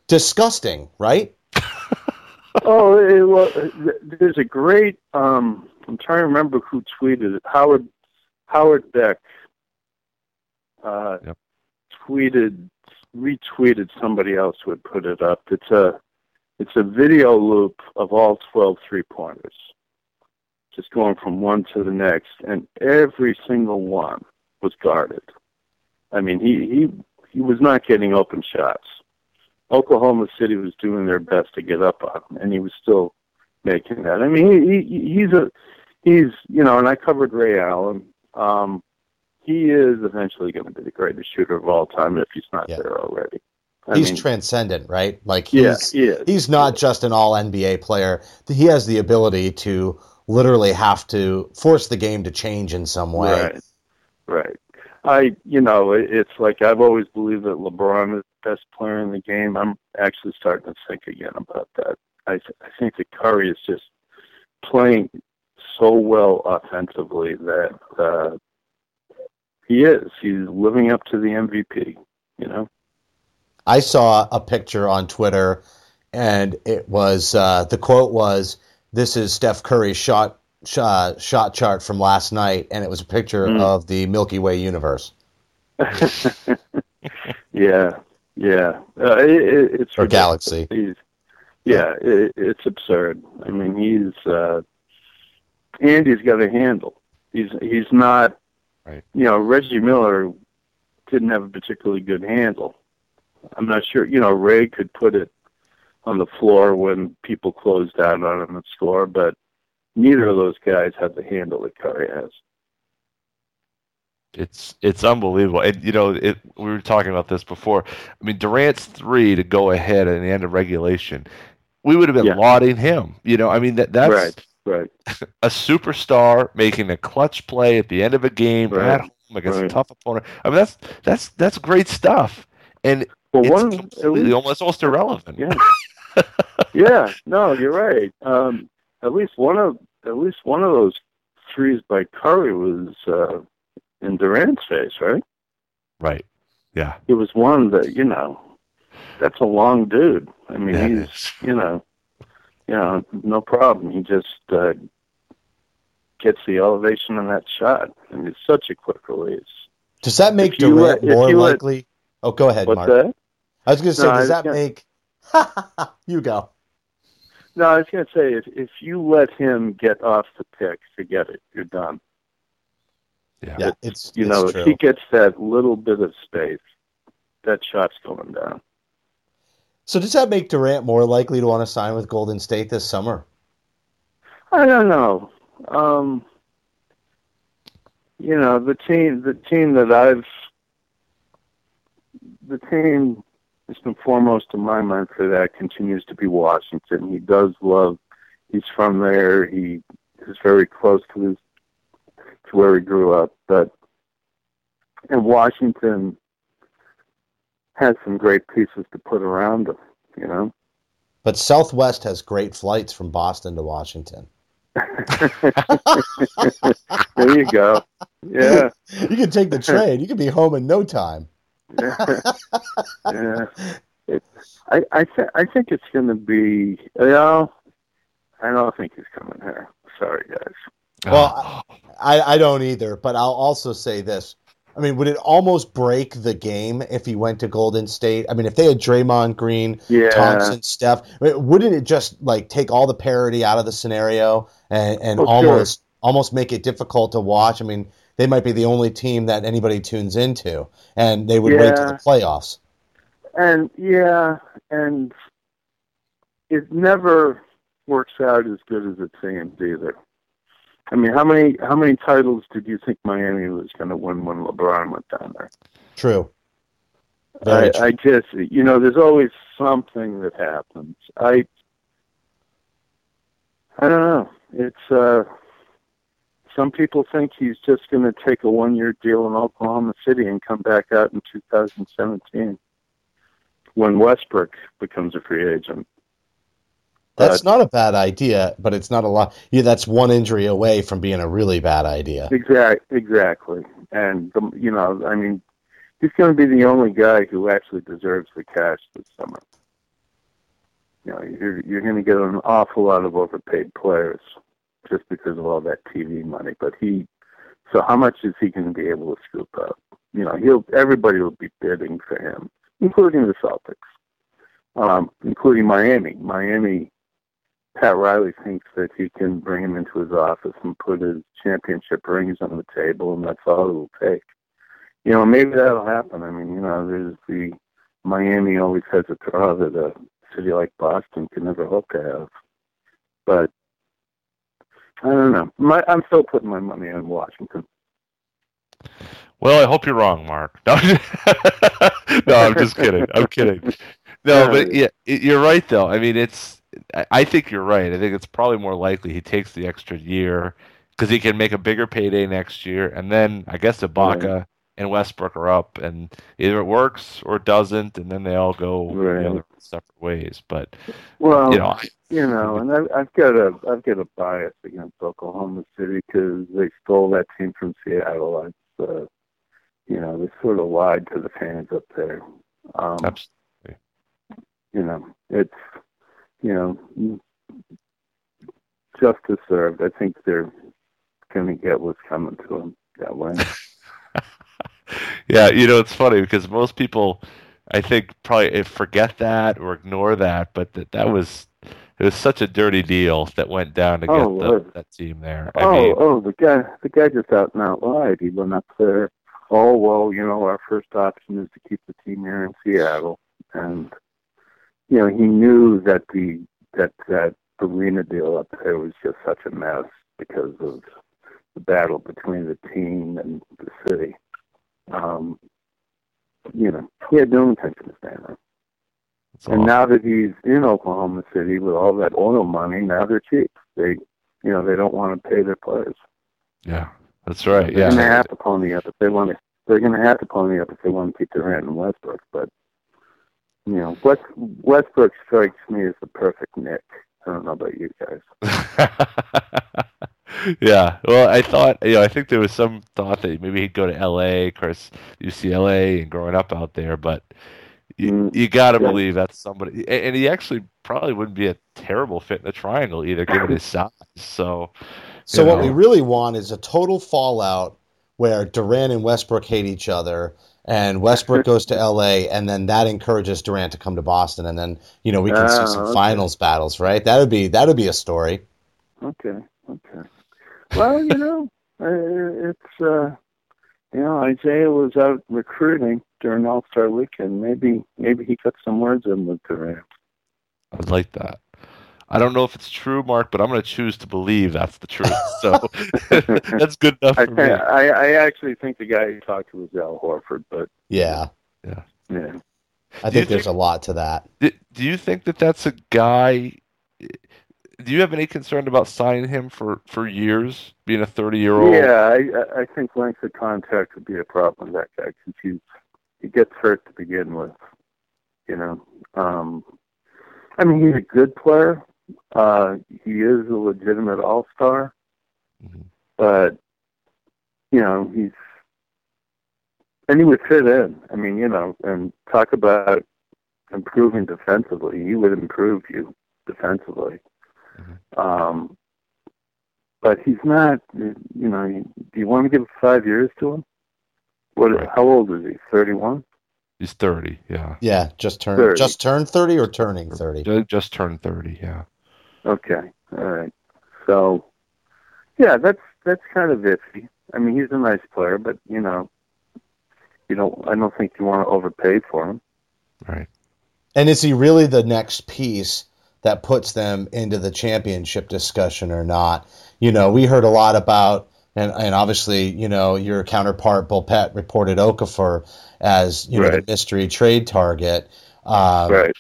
Disgusting, right? *laughs* oh, it, well, there's a great. Um, I'm trying to remember who tweeted it. Howard Howard Beck uh, Yep. tweeted retweeted somebody else who had put it up. It's a it's a video loop of all 12 three pointers, just going from one to the next, and every single one was guarded. I mean, he he he was not getting open shots. Oklahoma City was doing their best to get up on him, and he was still making that. I mean, he, he he's a he's you know, and I covered Ray Allen. Um, he is eventually going to be the greatest shooter of all time if he's not Yeah. there already. I he's mean, transcendent, right? Like yeah, he's he is. he's not just an all NBA player. He has the ability to literally have to force the game to change in some way. Right. Right. I, you know, it's like I've always believed that LeBron is the best player in the game. I'm actually starting to think again about that. I, th- I think that Curry is just playing so well offensively that uh, he is. He's living up to the MVP. You know. I saw a picture on Twitter, and it was uh, the quote was, "This is Steph Curry's shot shot, shot chart from last night," and it was a picture Mm. of the Milky Way universe. *laughs* yeah. Yeah, uh, it, it, it's Or ridiculous. Galaxy. He's, yeah, it, it's absurd. I mean, he's uh, Andy's got a handle. He's he's not. Right. You know, Reggie Miller didn't have a particularly good handle. I'm not sure. You know, Ray could put it on the floor when people closed down on him and score, but neither of those guys had the handle that Curry has. It's it's unbelievable, and you know it. We were talking about this before. I mean, Durant's three to go ahead at the end of regulation. We would have been Yeah. lauding him. You know, I mean that that's right, right. *laughs* a superstar making a clutch play at the end of a game Right. at home against a tough opponent. I mean, that's that's that's great stuff, and Well, it's one, completely least- almost almost irrelevant. Yeah. *laughs* *laughs* yeah, no, you're right. Um, at least one of at least one of those threes by Curry was uh, in Durant's face, right? Right. Yeah. It was one that you know, that's a long dude. I mean, Yeah, he's is. you know, you know, no problem. He just uh, gets the elevation on that shot, and it's such a quick release. Does that make If you Durant let- if more you let- likely? Oh, go ahead, What's Mark. that? I was going to say, No, does was that gonna- make? *laughs* you go. No, I was going to say if if you let him get off the pick, forget it. You're done. Yeah. Yeah, it's You it's know, true. if he gets that little bit of space, that shot's going down. So does that make Durant more likely to want to sign with Golden State this summer? I don't know. Um, you know, the team, the team that I've, the team that's been foremost in my mind for that continues to be Washington. He does love. He's from there. He is very close to his to where he grew up, but and Washington has some great pieces to put around him. You know. But Southwest has great flights from Boston to Washington. *laughs* there you go. Yeah. *laughs* You can take the train. You can be home in no time. *laughs* yeah. It, I I, th- I think it's going to be. You know, I don't think he's coming here. Sorry, guys. Well, ah. I, I don't either, but I'll also say this. I mean, would it almost break the game if he went to Golden State? I mean, if they had Draymond Green, Yeah. Thompson, Steph, I mean, wouldn't it just like take all the parity out of the scenario and, and Oh, sure. almost almost make it difficult to watch? I mean, they might be the only team that anybody tunes into, and they would wait till the playoffs. And yeah, and it never works out as good as it seems either. I mean, how many how many titles did you think Miami was going to win when LeBron went down there? True. I, true. I just, you know, there's always something that happens. I, I don't know. It's uh, some people think he's just going to take a one-year deal in Oklahoma City and come back out in 2017 when Westbrook becomes a free agent. That's uh, not a bad idea, but it's not a lot. Yeah, that's one injury away from being a really bad idea. Exact, exactly. And the, you know, I mean, he's going to be the only guy who actually deserves the cash this summer. You know, you're you're going to get an awful lot of overpaid players just because of all that TV money. But he, so how much is he going to be able to scoop up? You know, he'll everybody will be bidding for him, including the Celtics, um, including Miami. Miami Pat Riley thinks that he can bring him into his office and put his championship rings on the table, and that's all it will take. You know, maybe that'll happen. I mean, you know, there's the Miami always has a draw that a city like Boston can never hope to have. But I don't know. My, I'm still putting my money on Washington. Well, I hope you're wrong, Mark. *laughs* No, no I'm just kidding. I'm kidding. No, *laughs* but yeah, you're right though. I mean, it's. I- I think you're right. I think it's probably more likely he takes the extra year because he can make a bigger payday next year, and then I guess Ibaka and Westbrook are up, and either it works or it doesn't, and then they all go Right. the other separate ways. But Well, you know, I- you know, and I, I've got a I've got a bias against Oklahoma City because they stole that team from Seattle. It's, uh, you know, they sort of lied to the fans up there. Um, absolutely. you know, it's you know, justice served. I think they're going to get what's coming to them that way. *laughs* Yeah, you know, it's funny because most people I think probably eh, forget that or ignore that, but that that was it was such a dirty deal that went down to get Oh, the, that team there. I Oh, mean, oh, the guy, the guy just out and out lied. He went up there. Oh well, you know, our first option is to keep the team here in Seattle, and you know, he knew that the that that arena deal up there was just such a mess because of the battle between the team and the city. Um, you know, he had no intention of staying there. it's And awful. now that he's in Oklahoma City with all that oil money, now they're cheap. They, you know, they don't want to pay their players. yeah, that's right. They're Yeah, to have to pony up if they want to. They're going to have to pony up if they want to keep Durant and Westbrook. But you know, West, Westbrook strikes me as the perfect Knick. I don't know about you guys. *laughs* yeah. Well, I thought, you know, I think there was some thought that maybe he'd go to L.A., of course, UCLA, and growing up out there. But you, Mm, you got to yeah. believe that's somebody, a- and he actually probably wouldn't be a terrible fit in the triangle either, given his size. So, So you what we really want is a total fallout where Durant and Westbrook hate each other, and Westbrook goes to L.A. and then that encourages Durant to come to Boston, and then you know we can see Ah, some okay. finals battles, right? That would be that would be a story. Okay, okay. Well, you know, uh, it's uh, you know, Isaiah was out recruiting during All Star Weekend. Maybe, maybe he got some words in with Durant. I would like that. I don't know if it's true, Mark, but I'm going to choose to believe that's the truth. So *laughs* *laughs* that's good enough I for think, me. I, I actually think the guy he talked to was Al Horford, but Yeah, yeah. yeah. I think think- there's a lot to that. Do, do you think that that's a guy? Do you have any concern about signing him for, for years, being a 30 year old? Yeah, I, I think length of contract would be a problem with that guy because he's he gets hurt to begin with. You know, um, I mean, he's a good player. Uh, he is a legitimate all star, Mhm. but you know, he's and he would fit in. I mean, you know, and talk about improving defensively. He would improve you defensively. Um, but he's not. You know, do you want to give five years to him? What? Right. How old is he? Thirty-one. He's 30, yeah. Yeah, just turned 30. just turned thirty or turning thirty. Ju- Just turned 30, yeah. Okay. All right. So, yeah, that's that's kind of iffy. I mean, he's a nice player, but you know, you don't. I don't think you want to overpay for him. Right. And is he really the next piece that puts them into the championship discussion or not? You know, we heard a lot about, and, and obviously, you know, your counterpart, Bulpett, reported Okafor as, you know, the mystery trade target. Um, right.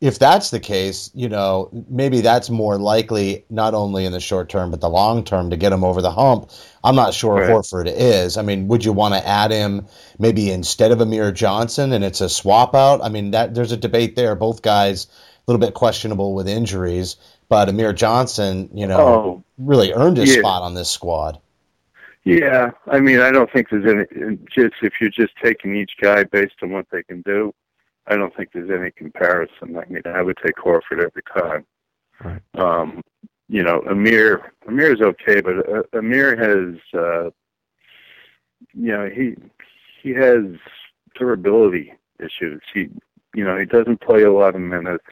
If that's the case, you know, maybe that's more likely, not only in the short term, but the long term to get him over the hump. I'm not sure Right. Horford is. I mean, would you want to add him maybe instead of Amir Johnson and it's a swap out? I mean, that there's a debate there. Both guys little bit questionable with injuries, but Amir Johnson, you know, Oh, really earned his yeah. spot on this squad. yeah. I mean, I don't think there's any. Just if you're just taking each guy based on what they can do, I don't think there's any comparison. I mean, I would take Horford every time. Right. Um, you know, Amir. Amir is okay, but uh, Amir has. Uh, you know, he he has durability issues. He, you know, he doesn't play a lot of minutes.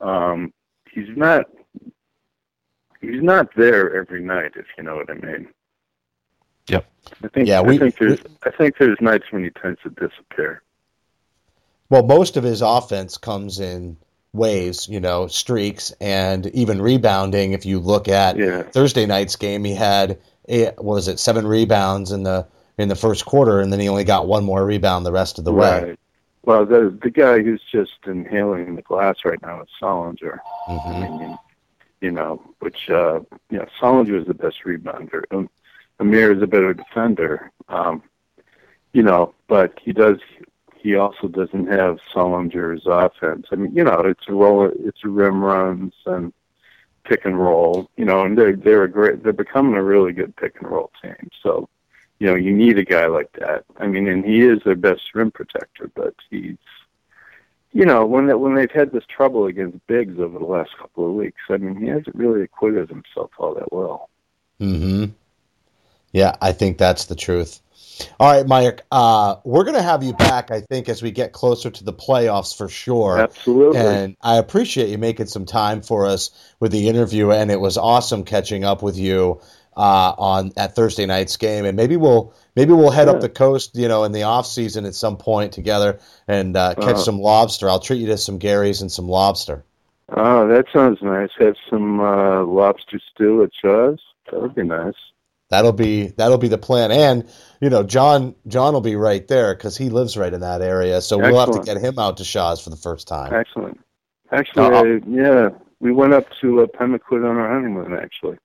Um, he's not. He's not there every night, if you know what I mean. Yep. I think. Yeah, we- I think there's. I think there's nights when he tends to disappear. Well, most of his offense comes in waves, you know, streaks and even rebounding. If you look at Yeah. Thursday night's game, he had eh, what was it seven rebounds in the in the first quarter, and then he only got one more rebound the rest of the way. Well, the the guy who's just inhaling the glass right now is Sullinger. I hmm mean, you know, which uh, you know, Sullinger is the best rebounder. Um, Amir is a better defender. Um, you know, but he does. He also doesn't have Sullinger's offense. I mean, you know, it's a roll. It's rim runs and pick and roll. You know, and they're they're a great. They're becoming a really good pick and roll team. So, you know, you need a guy like that. I mean, and he is their best rim protector, but he's you know, when they, when they've had this trouble against bigs over the last couple of weeks, I mean, he hasn't really acquitted himself all that well. hmm Yeah, I think that's the truth. All right, Mike. Uh, we're going to have you back, I think, as we get closer to the playoffs for sure. Absolutely. And I appreciate you making some time for us with the interview, and it was awesome catching up with you uh, on at Thursday night's game. And maybe we'll maybe we'll head up the coast, you know, in the off season at some point together and uh, catch Uh-huh. some lobster. I'll treat you to some Garys and some lobster. Oh, that sounds nice. Have some uh, lobster stew at Shaw's. That would be nice. That'll be that'll be the plan, and you know John John will be right there because he lives right in that area. So we'll have to get him out to Shaw's for the first time. Excellent. Actually, Uh, yeah, we went up to uh, Pemaquid on our honeymoon. Actually,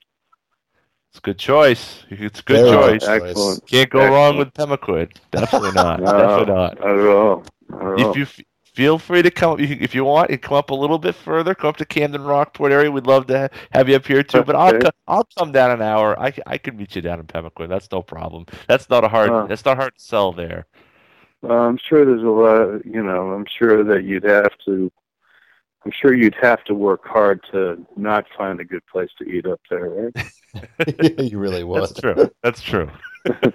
It's a good choice. It's a good Very choice. excellent. Can't go wrong with Pemaquid. *laughs* Definitely not. No, Definitely not. Not at all. Not at all. If you f- feel free to come, if you want, you can come up a little bit further. Come up to Camden Rockport area. We'd love to ha- have you up here too. But I'll Okay. co- I'll come down an hour. i, I can meet you down in Pemaquid. That's no problem. That's not a hard. Uh. That's not hard to sell there. I'm sure there's a lot. You know, I'm sure that you'd have to. I'm sure you'd have to work hard to not find a good place to eat up there, right? *laughs* you really would. That's true. That's true. *laughs*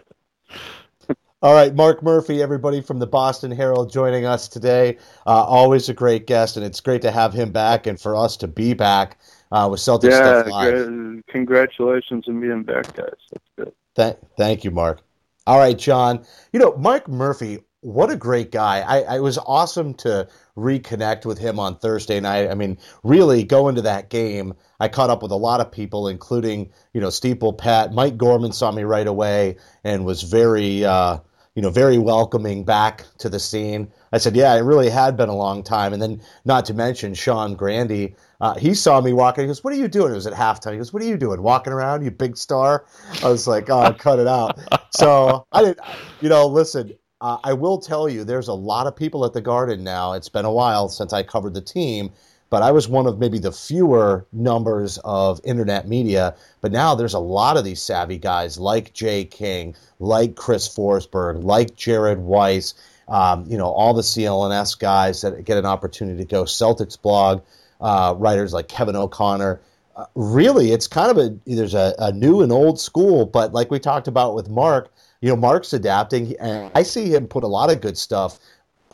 All right, Mark Murphy, everybody from the Boston Herald joining us today. Uh, always a great guest, and it's great to have him back and for us to be back uh, with Celtic yeah. Stuff Live. gra- congratulations on being back, guys. That's good. Th- thank you, Mark. All right, John. You know, Mark Murphy, what a great guy. I, I was awesome to reconnect with him on Thursday night. I mean, really going to that game. I caught up with a lot of people, including, you know, Steve Bulpett. Mike Gorman saw me right away and was very, uh, you know, very welcoming back to the scene. I said, yeah, it really had been a long time. And then, not to mention Sean Grande, uh, he saw me walking. He goes, "What are you doing?" It was at halftime. He goes, "What are you doing? Walking around, you big star?" I was like, "Oh, cut it out." So I didn't. You know, listen. Uh, I will tell you, there's a lot of people at the Garden now. It's been a while since I covered the team, but I was one of maybe the fewer numbers of internet media. But now there's a lot of these savvy guys like Jay King, like Chris Forsberg, like Jared Weiss. Um, you know, all the CLNS guys that get an opportunity to go. Celtics blog uh, writers like Kevin O'Connor. Uh, really, it's kind of a there's a, a new and old school, but like we talked about with Mark, you know, Mark's adapting, and I see him put a lot of good stuff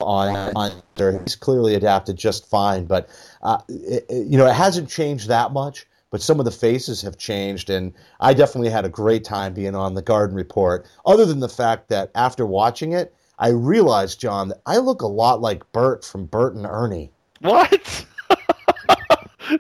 on on there. He's clearly adapted just fine, but uh, it, it- you know, it hasn't changed that much. But some of the faces have changed, and I definitely had a great time being on the Garden Report. Other than the fact that after watching it, I realized, John, that I look a lot like Bert from Bert and Ernie. What?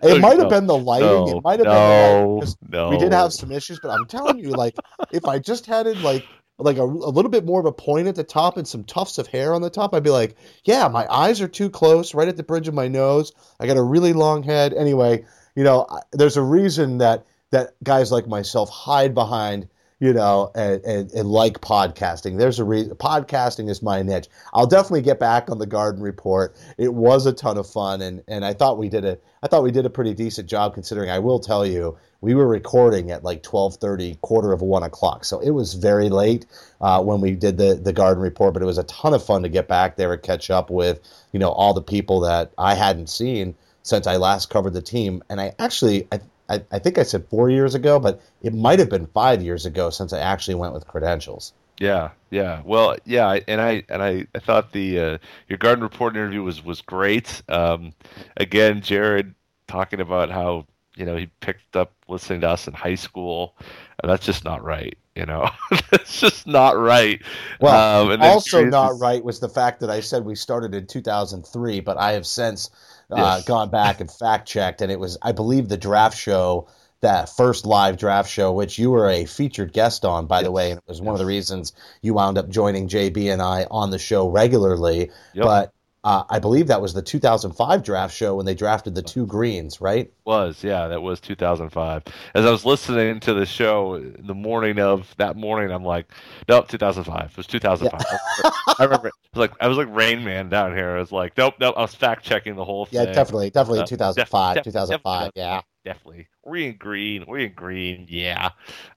It might have No, been the lighting. no, it might have been the lighting. no. We did have some issues, but I'm telling you, like, if I just had it like like a, a little bit more of a point at the top and some tufts of hair on the top, I'd be like, yeah, my eyes are too close, right at the bridge of my nose. I got a really long head. Anyway, you know, there's a reason that that guys like myself hide behind you know, and, and, and like podcasting. There's a reason. Podcasting is my niche. I'll definitely get back on the Garden Report. It was a ton of fun, and, and I thought we did a I thought we did a pretty decent job considering. I will tell you, we were recording at like twelve thirty, quarter of one o'clock, so it was very late uh, when we did the the Garden Report. But it was a ton of fun to get back there and catch up with you know all the people that I hadn't seen since I last covered the team, and I actually I I, I think I said four years ago, but it might have been five years ago since I actually went with credentials. Yeah, yeah. Well, yeah, and I and I, I thought the uh, your garden report interview was was great. Um, again, Jared talking about how you know he picked up listening to us in high school, and that's just not right. You know, *laughs* that's just not right. Well, Um, and also not right was the fact that I said we started in 2003, but I have since uh, Yes. gone back and fact checked, and it was, I believe, the draft show, that first live draft show, which you were a featured guest on, by the way, and it was one of the reasons you wound up joining JB and I on the show regularly. Yep. But uh, I believe that was the 2005 draft show when they drafted the two greens, right? Was yeah, that was 2005. As I was listening to the show the morning of that morning, I'm like, nope, 2005. It was 2005. I remember. It was like I was like Rain Man down here. I was like, nope, nope. I was fact checking the whole thing. Yeah, definitely, definitely Uh, in 2005, def- def- 2005, definitely, yeah. Definitely. We're in green. We're in green. Yeah.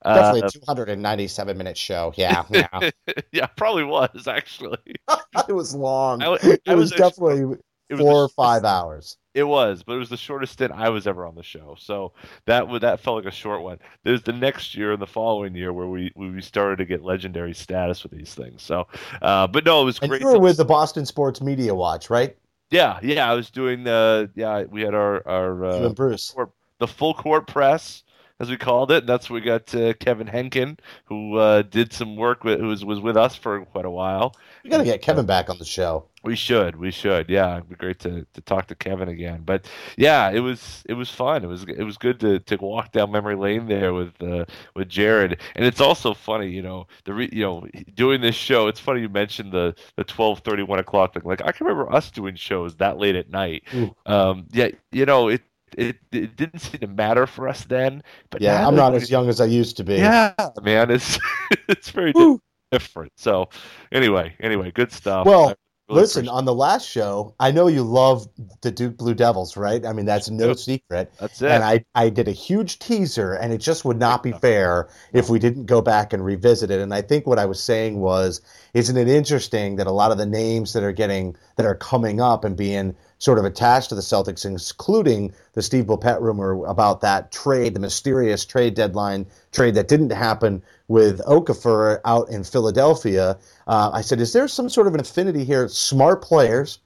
Definitely Uh, a 297 minute show. *laughs* Yeah, yeah. yeah, probably was actually. *laughs* it was long. I, wa- it I was, definitely it was four the- or five hours. It was, but it was the shortest stint I was ever on the show. So that would that felt like a short one. There's the next year and the following year where we we started to get legendary status with these things. So, uh, but no, it was And great. you were with the Boston Sports Media Watch, right? yeah, yeah, I was doing the yeah. We had our our uh, you and Bruce. The full court press, as we called it. And that's where we got uh, Kevin Henkin, who uh, did some work with, who was, was with us for quite a while. We got to get Kevin back on the show. We should, we should. Yeah, it'd be great to, to talk to Kevin again. But yeah, it was it was fun. It was it was good to, to walk down memory lane there with uh, with Jared. And it's also funny, you know, the re, you know doing this show. It's funny you mentioned the the twelve thirty one o'clock thing. Like I can remember us doing shows that late at night. Um, yeah, you know it. It, it didn't seem to matter for us then, but Yeah, now I'm not as young as I used to be. yeah, man, it's *laughs* it's very di- different. So, anyway, anyway, good stuff. Well, really Listen, on the last show, I know you love the Duke Blue Devils, right? I mean, that's no secret. that's it. And I, I did a huge teaser, and it just would not be fair if we didn't go back and revisit it. And I think what I was saying was, isn't it interesting that a lot of the names that are getting that are coming up and being sort of attached to the Celtics, including the Steve Bulpett rumor about that trade, the mysterious trade deadline trade that didn't happen with Okafor out in Philadelphia. Uh, I said, is there some sort of an affinity here? Smart players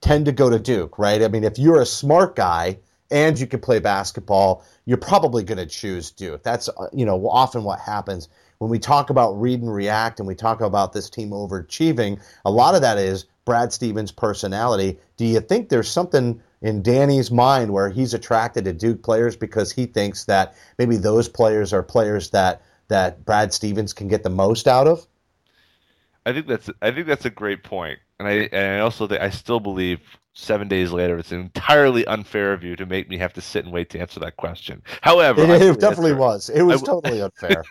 tend to go to Duke, right? I mean, if you're a smart guy and you can play basketball, you're probably going to choose Duke. That's uh, you know often what happens when we talk about read and react, and we talk about this team overachieving. A lot of that is Brad Stevens' personality. Do you think there's something in Danny's mind where he's attracted to Duke players because he thinks that maybe those players are players that that Brad Stevens can get the most out of? I think that's I think that's a great point, and I and I also think I still believe seven days later it's entirely unfair of you to make me have to sit and wait to answer that question. However, It, it definitely answer was. It was will- totally *laughs* unfair.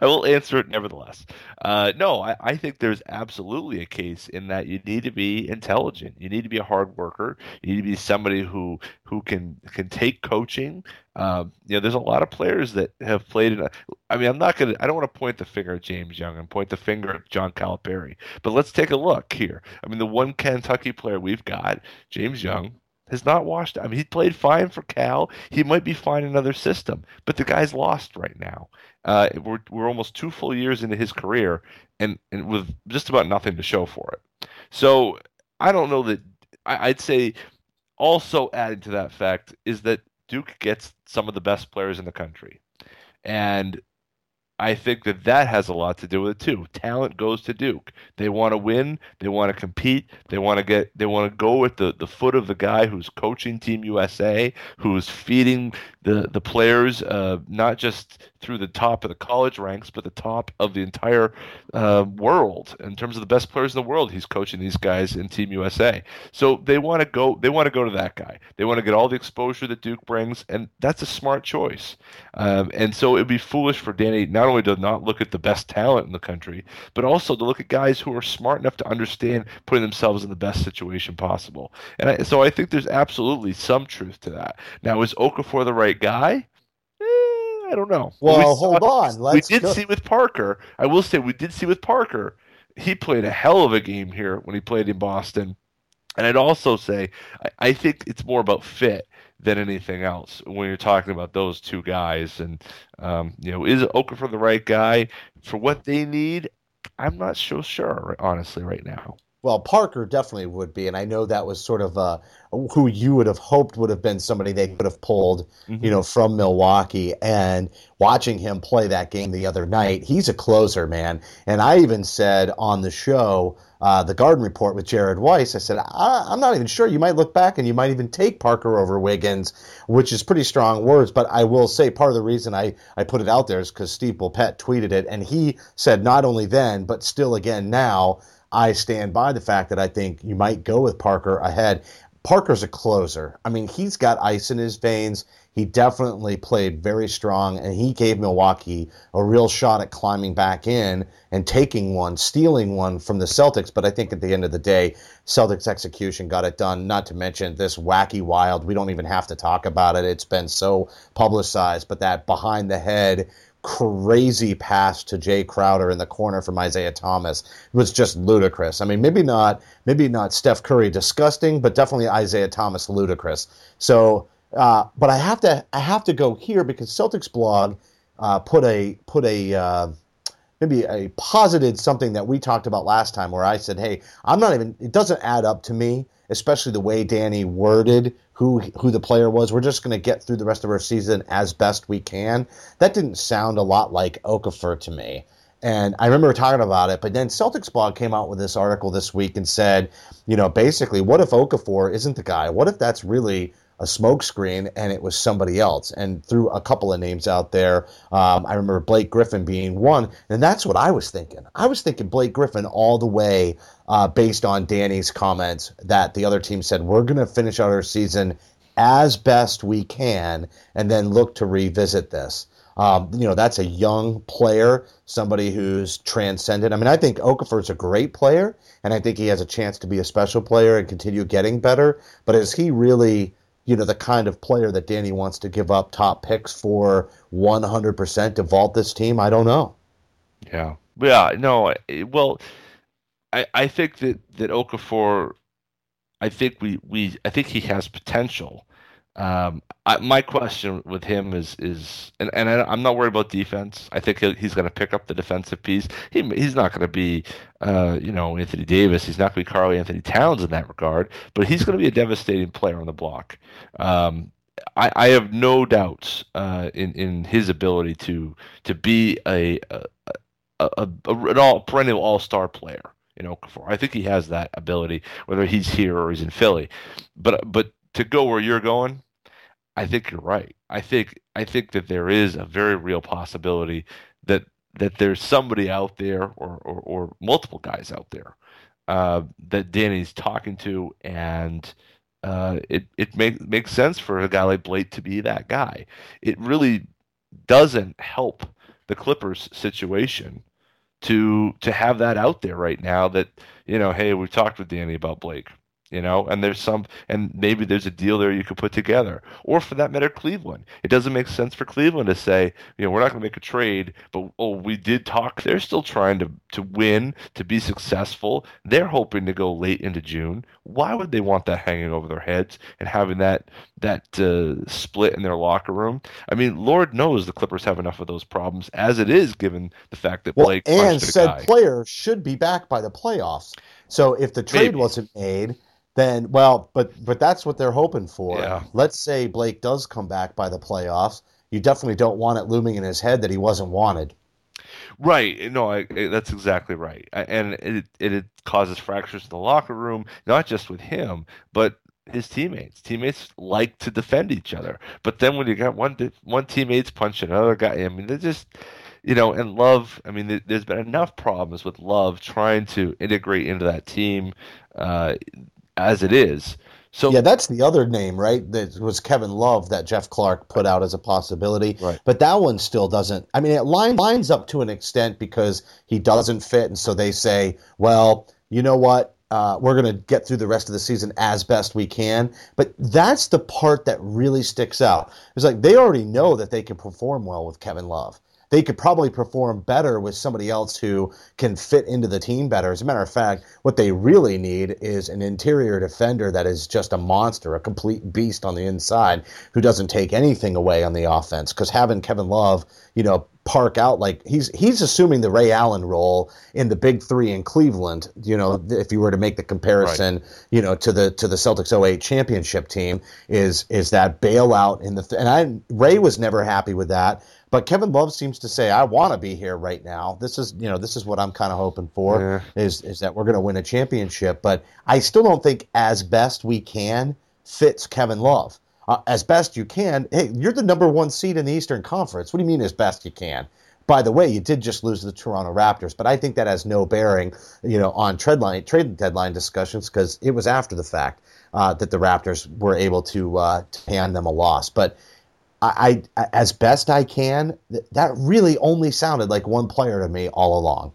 I will answer it nevertheless. Uh, no, I, I think there's absolutely a case in that you need to be intelligent. You need to be a hard worker. You need to be somebody who who can can take coaching. Um, you know, there's a lot of players that have played in. A, I mean, I'm not gonna. I don't want to point the finger at James Young and point the finger at John Calipari. But let's take a look here. I mean, the one Kentucky player we've got, James Young, has not washed. I mean, he played fine for Cal. He might be fine in another system, but the guy's lost right now. Uh, we're we're almost two full years into his career, and and with just about nothing to show for it. So I don't know that. I, I'd say also adding to that fact is that Duke gets some of the best players in the country, and I think that that has a lot to do with it too. Talent goes to Duke. They want to win. They want to compete. They want to get. They want to go with the, the foot of the guy who's coaching Team USA, who's feeding the the players, uh, not just through the top of the college ranks, but the top of the entire uh, world in terms of the best players in the world. He's coaching these guys in Team USA. So they want to go. They want to go to that guy. They want to get all the exposure that Duke brings, and that's a smart choice. Um, and so it'd be foolish for Danny not only to not look at the best talent in the country, but also to look at guys who are smart enough to understand putting themselves in the best situation possible. And I, so I think there's absolutely some truth to that. Now, is Okafor the right guy? Eh, I don't know. Well, We hold saw- on. Let's we did go- see with Parker. I will say we did see with Parker. He played a hell of a game here when he played in Boston. And I'd also say I, I think it's more about fit than anything else when you're talking about those two guys. And um, you know, is Okafor the right guy for what they need? I'm not so sure, honestly, right now. Well, Parker definitely would be, and I know that was sort of uh, who you would have hoped would have been somebody they could have pulled, you know, from Milwaukee. And watching him play that game the other night, he's a closer, man. And I even said on the show, uh, the Garden Report with Jared Weiss, I said I, I'm not even sure. You might look back and you might even take Parker over Wiggins, which is pretty strong words. But I will say part of the reason I I put it out there is because Steve Bulpett tweeted it, and he said not only then but still again now. I stand by the fact that I think you might go with Parker ahead. Parker's a closer. I mean, he's got ice in his veins. He definitely played very strong, and he gave Milwaukee a real shot at climbing back in and taking one, stealing one from the Celtics. But I think at the end of the day, Celtics execution got it done. Not to mention this wacky wild. We don't even have to talk about it. It's been so publicized, but that behind the head crazy pass to Jay Crowder in the corner from Isaiah Thomas was just ludicrous. I mean, maybe not maybe not Steph Curry disgusting, but definitely Isaiah Thomas ludicrous. So, uh, but I have to I have to go here because Celtics blog uh, put a put a uh, maybe a posited something that we talked about last time where I said, "Hey, I'm not even it doesn't add up to me, especially the way Danny worded who who the player was. We're just going to get through the rest of our season as best we can." That didn't sound a lot like Okafor to me. And I remember talking about it, but then Celtics blog came out with this article this week and said, you know, basically, what if Okafor isn't the guy? What if that's really a smokescreen and it was somebody else and threw a couple of names out there. Um, I remember Blake Griffin being one, and that's what I was thinking. I was thinking Blake Griffin all the way uh, based on Danny's comments that the other team said, we're going to finish out our season as best we can and then look to revisit this. Um, you know, that's a young player, somebody who's transcended. I mean, I think Okafor's a great player, and I think he has a chance to be a special player and continue getting better. But is he really you know, the kind of player that Danny wants to give up top picks for 100% to vault this team? I don't know. Yeah. Yeah, no, well, I, I think that, that Okafor, I think we, we, I think he has potential. Um, I, my question with him is is and, and I, am not worried about defense. I think he's going to pick up the defensive piece. He, he's not going to be, uh, you know, Anthony Davis. He's not going to be Karl Anthony Towns in that regard. But he's going to be a devastating player on the block. Um, I, I, have no doubts uh, in in his ability to to be a, a, a, a an all perennial all star player. You know, I think he has that ability, whether he's here or he's in Philly. But but to go where you're going, I think you're right. I think I think that there is a very real possibility that that there's somebody out there or or, or multiple guys out there uh, that Danny's talking to, and uh, it it makes makes sense for a guy like Blake to be that guy. It really doesn't help the Clippers situation to to have that out there right now. That you know, hey, we've talked with Danny about Blake you know and there's some and maybe there's a deal there you could put together. Or for that matter cleveland. It doesn't make sense for cleveland to say you know we're not going to make a trade but oh we did talk. They're still trying to to win to be successful. They're hoping to go late into june. Why would they want that hanging over their heads and having that that uh, split in their locker room? I mean lord knows the clippers have enough of those problems as it is given the fact that well, blake and said guy. player should be back by the playoffs. So if the trade Maybe. wasn't made then well, but but that's what they're hoping for. Yeah. Let's say Blake does come back by the playoffs. You definitely don't want it looming in his head that he wasn't wanted. Right. No, I, that's exactly right. I, and it, it it causes fractures in the locker room, not just with him, but his teammates. Teammates like to defend each other, but then when you got one one teammate's punching another guy, I mean, they're just you know, and Love. I mean, there's been enough problems with Love trying to integrate into that team. Uh, as it is. So yeah, that's the other name, right? That was Kevin Love that Jeff Clark put out as a possibility. Right. But that one still doesn't. I mean, it line, lines up to an extent because he doesn't fit, and so they say, well, you know what? Uh, we're going to get through the rest of the season as best we can. But that's the part that really sticks out. It's like they already know that they can perform well with Kevin Love they could probably perform better with somebody else who can fit into the team better. As a matter of fact, what they really need is an interior defender that is just a monster, a complete beast on the inside who doesn't take anything away on the offense. Because having Kevin Love, you know, park out like he's he's assuming the Ray Allen role in the Big Three in Cleveland. You know, if you were to make the comparison, right. you know, to the to the Celtics 08 championship team, is is that bailout in the and I Ray was never happy with that. But Kevin Love seems to say, "I want to be here right now. This is, you know, this is what I'm kind of hoping for yeah. is is that we're going to win a championship." But I still don't think as best we can fits Kevin Love. Uh, as best you can. Hey, you're the number one seed in the Eastern Conference. What do you mean as best you can? By the way, you did just lose to the Toronto Raptors, but I think that has no bearing, you know, on trade line, trade deadline discussions because it was after the fact uh, that the Raptors were able to, uh, to hand them a loss. But I, I, as best I can, that really only sounded like one player to me all along.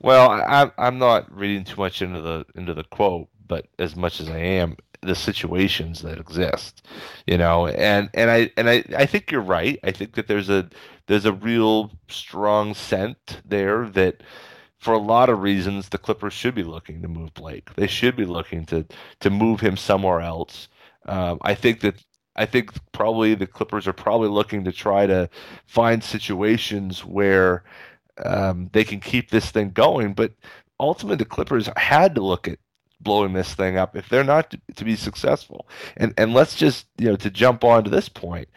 Well, I, I'm not reading too much into the into the quote, but as much as I am, the situations that exist, you know. And and I and I I think you're right. I think that there's a there's a real strong scent there that for a lot of reasons the Clippers should be looking to move Blake. They should be looking to to move him somewhere else. Um, I think that I think probably the Clippers are probably looking to try to find situations where um, they can keep this thing going. But ultimately, the Clippers had to look at blowing this thing up if they're not to, to be successful. And and let's just you know to jump on to this point,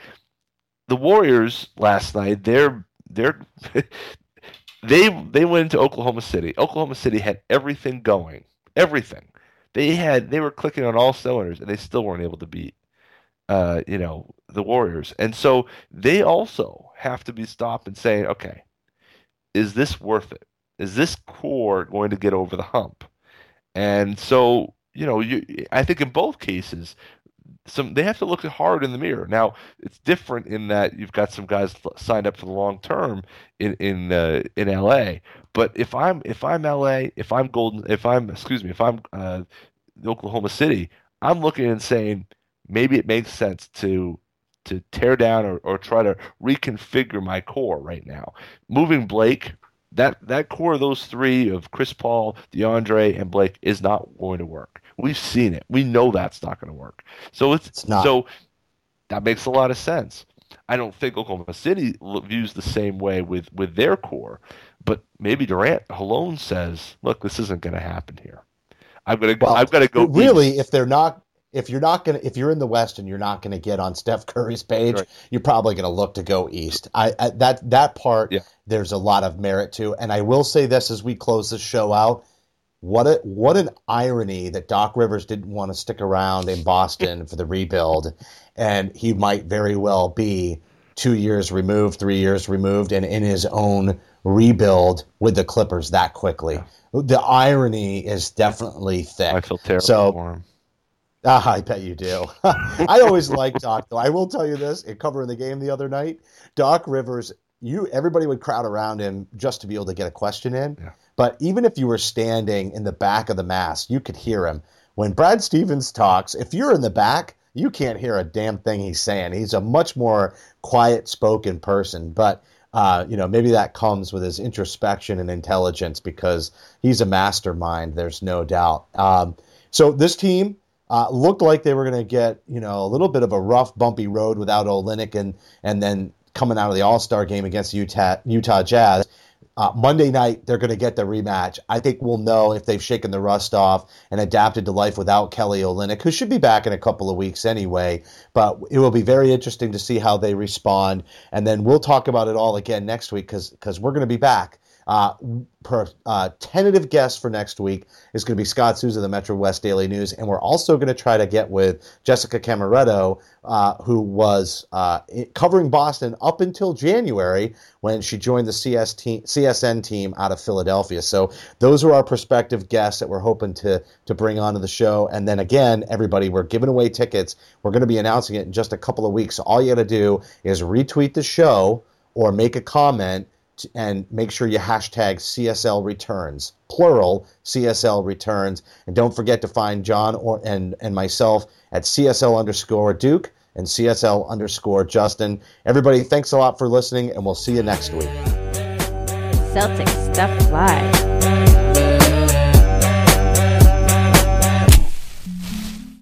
the Warriors last night they're they're *laughs* they they went into Oklahoma City. Oklahoma City had everything going, everything. They had they were clicking on all cylinders, and they still weren't able to beat, uh, you know, the Warriors. And so they also have to be stopped and saying, okay, is this worth it? Is this core going to get over the hump? And so you know, you I think in both cases, some they have to look hard in the mirror. Now it's different in that you've got some guys signed up for the long term in in uh, in LA. But if I'm if I'm LA, if I'm Golden, if I'm excuse me, if I'm uh, Oklahoma City, I'm looking and saying maybe it makes sense to to tear down or, or try to reconfigure my core right now. Moving Blake, that that core of those three of Chris Paul, DeAndre, and Blake is not going to work. We've seen it. We know that's not going to work. So it's, It's not. so that makes a lot of sense. I don't think Oklahoma City views the same way with with their core, but maybe Durant alone says, "Look, this isn't going to happen here. I've got to Well, I've got to go Really, east." if they're not, if you're not gonna, if you're in the West and you're not gonna get on Steph Curry's page, Right. you're probably gonna look to go East. I, I that that part, Yeah. there's a lot of merit to. And I will say this as we close this show out. What a what an irony that Doc Rivers didn't want to stick around in Boston for the rebuild, and he might very well be two years removed, three years removed, and in his own rebuild with the Clippers that quickly. The irony is definitely thick. I feel terrible So for him. Ah, I bet you do. *laughs* I always like Doc, though. I will tell you this: in covering the game the other night, Doc Rivers, you everybody would crowd around him just to be able to get a question in. Yeah. But even if you were standing in the back of the mass, you could hear him. When Brad Stevens talks, if you're in the back, you can't hear a damn thing he's saying. He's a much more quiet-spoken person, but. Uh, you know, maybe that comes with his introspection and intelligence because he's a mastermind. There's no doubt. Um, so this team, uh, looked like they were going to get you know a little bit of a rough, bumpy road without Olynyk, and and then coming out of the All Star game against Utah Utah Jazz. Uh, Monday night they're going to get the rematch. I think we'll know if they've shaken the rust off and adapted to life without Kelly Olynyk, who should be back in a couple of weeks anyway. But it will be very interesting to see how they respond, and then we'll talk about it all again next week because we're going to be back. Uh, per uh, tentative guest for next week is going to be Scott Souza the Metro West Daily News, and we're also going to try to get with Jessica Camerato, uh, who was uh, covering Boston up until January when she joined the CS CSN team out of Philadelphia. So those are our prospective guests that we're hoping to to bring onto the show. And then again, everybody, we're giving away tickets. We're going to be announcing it in just a couple of weeks. So all you got to do is retweet the show or make a comment and make sure you hashtag CSL returns, plural CSL returns, and don't forget to find John or and and myself at CSL underscore Duke and CSL underscore Justin. Everybody, thanks a lot for listening, and we'll see you next week. Celtic Stuff Live.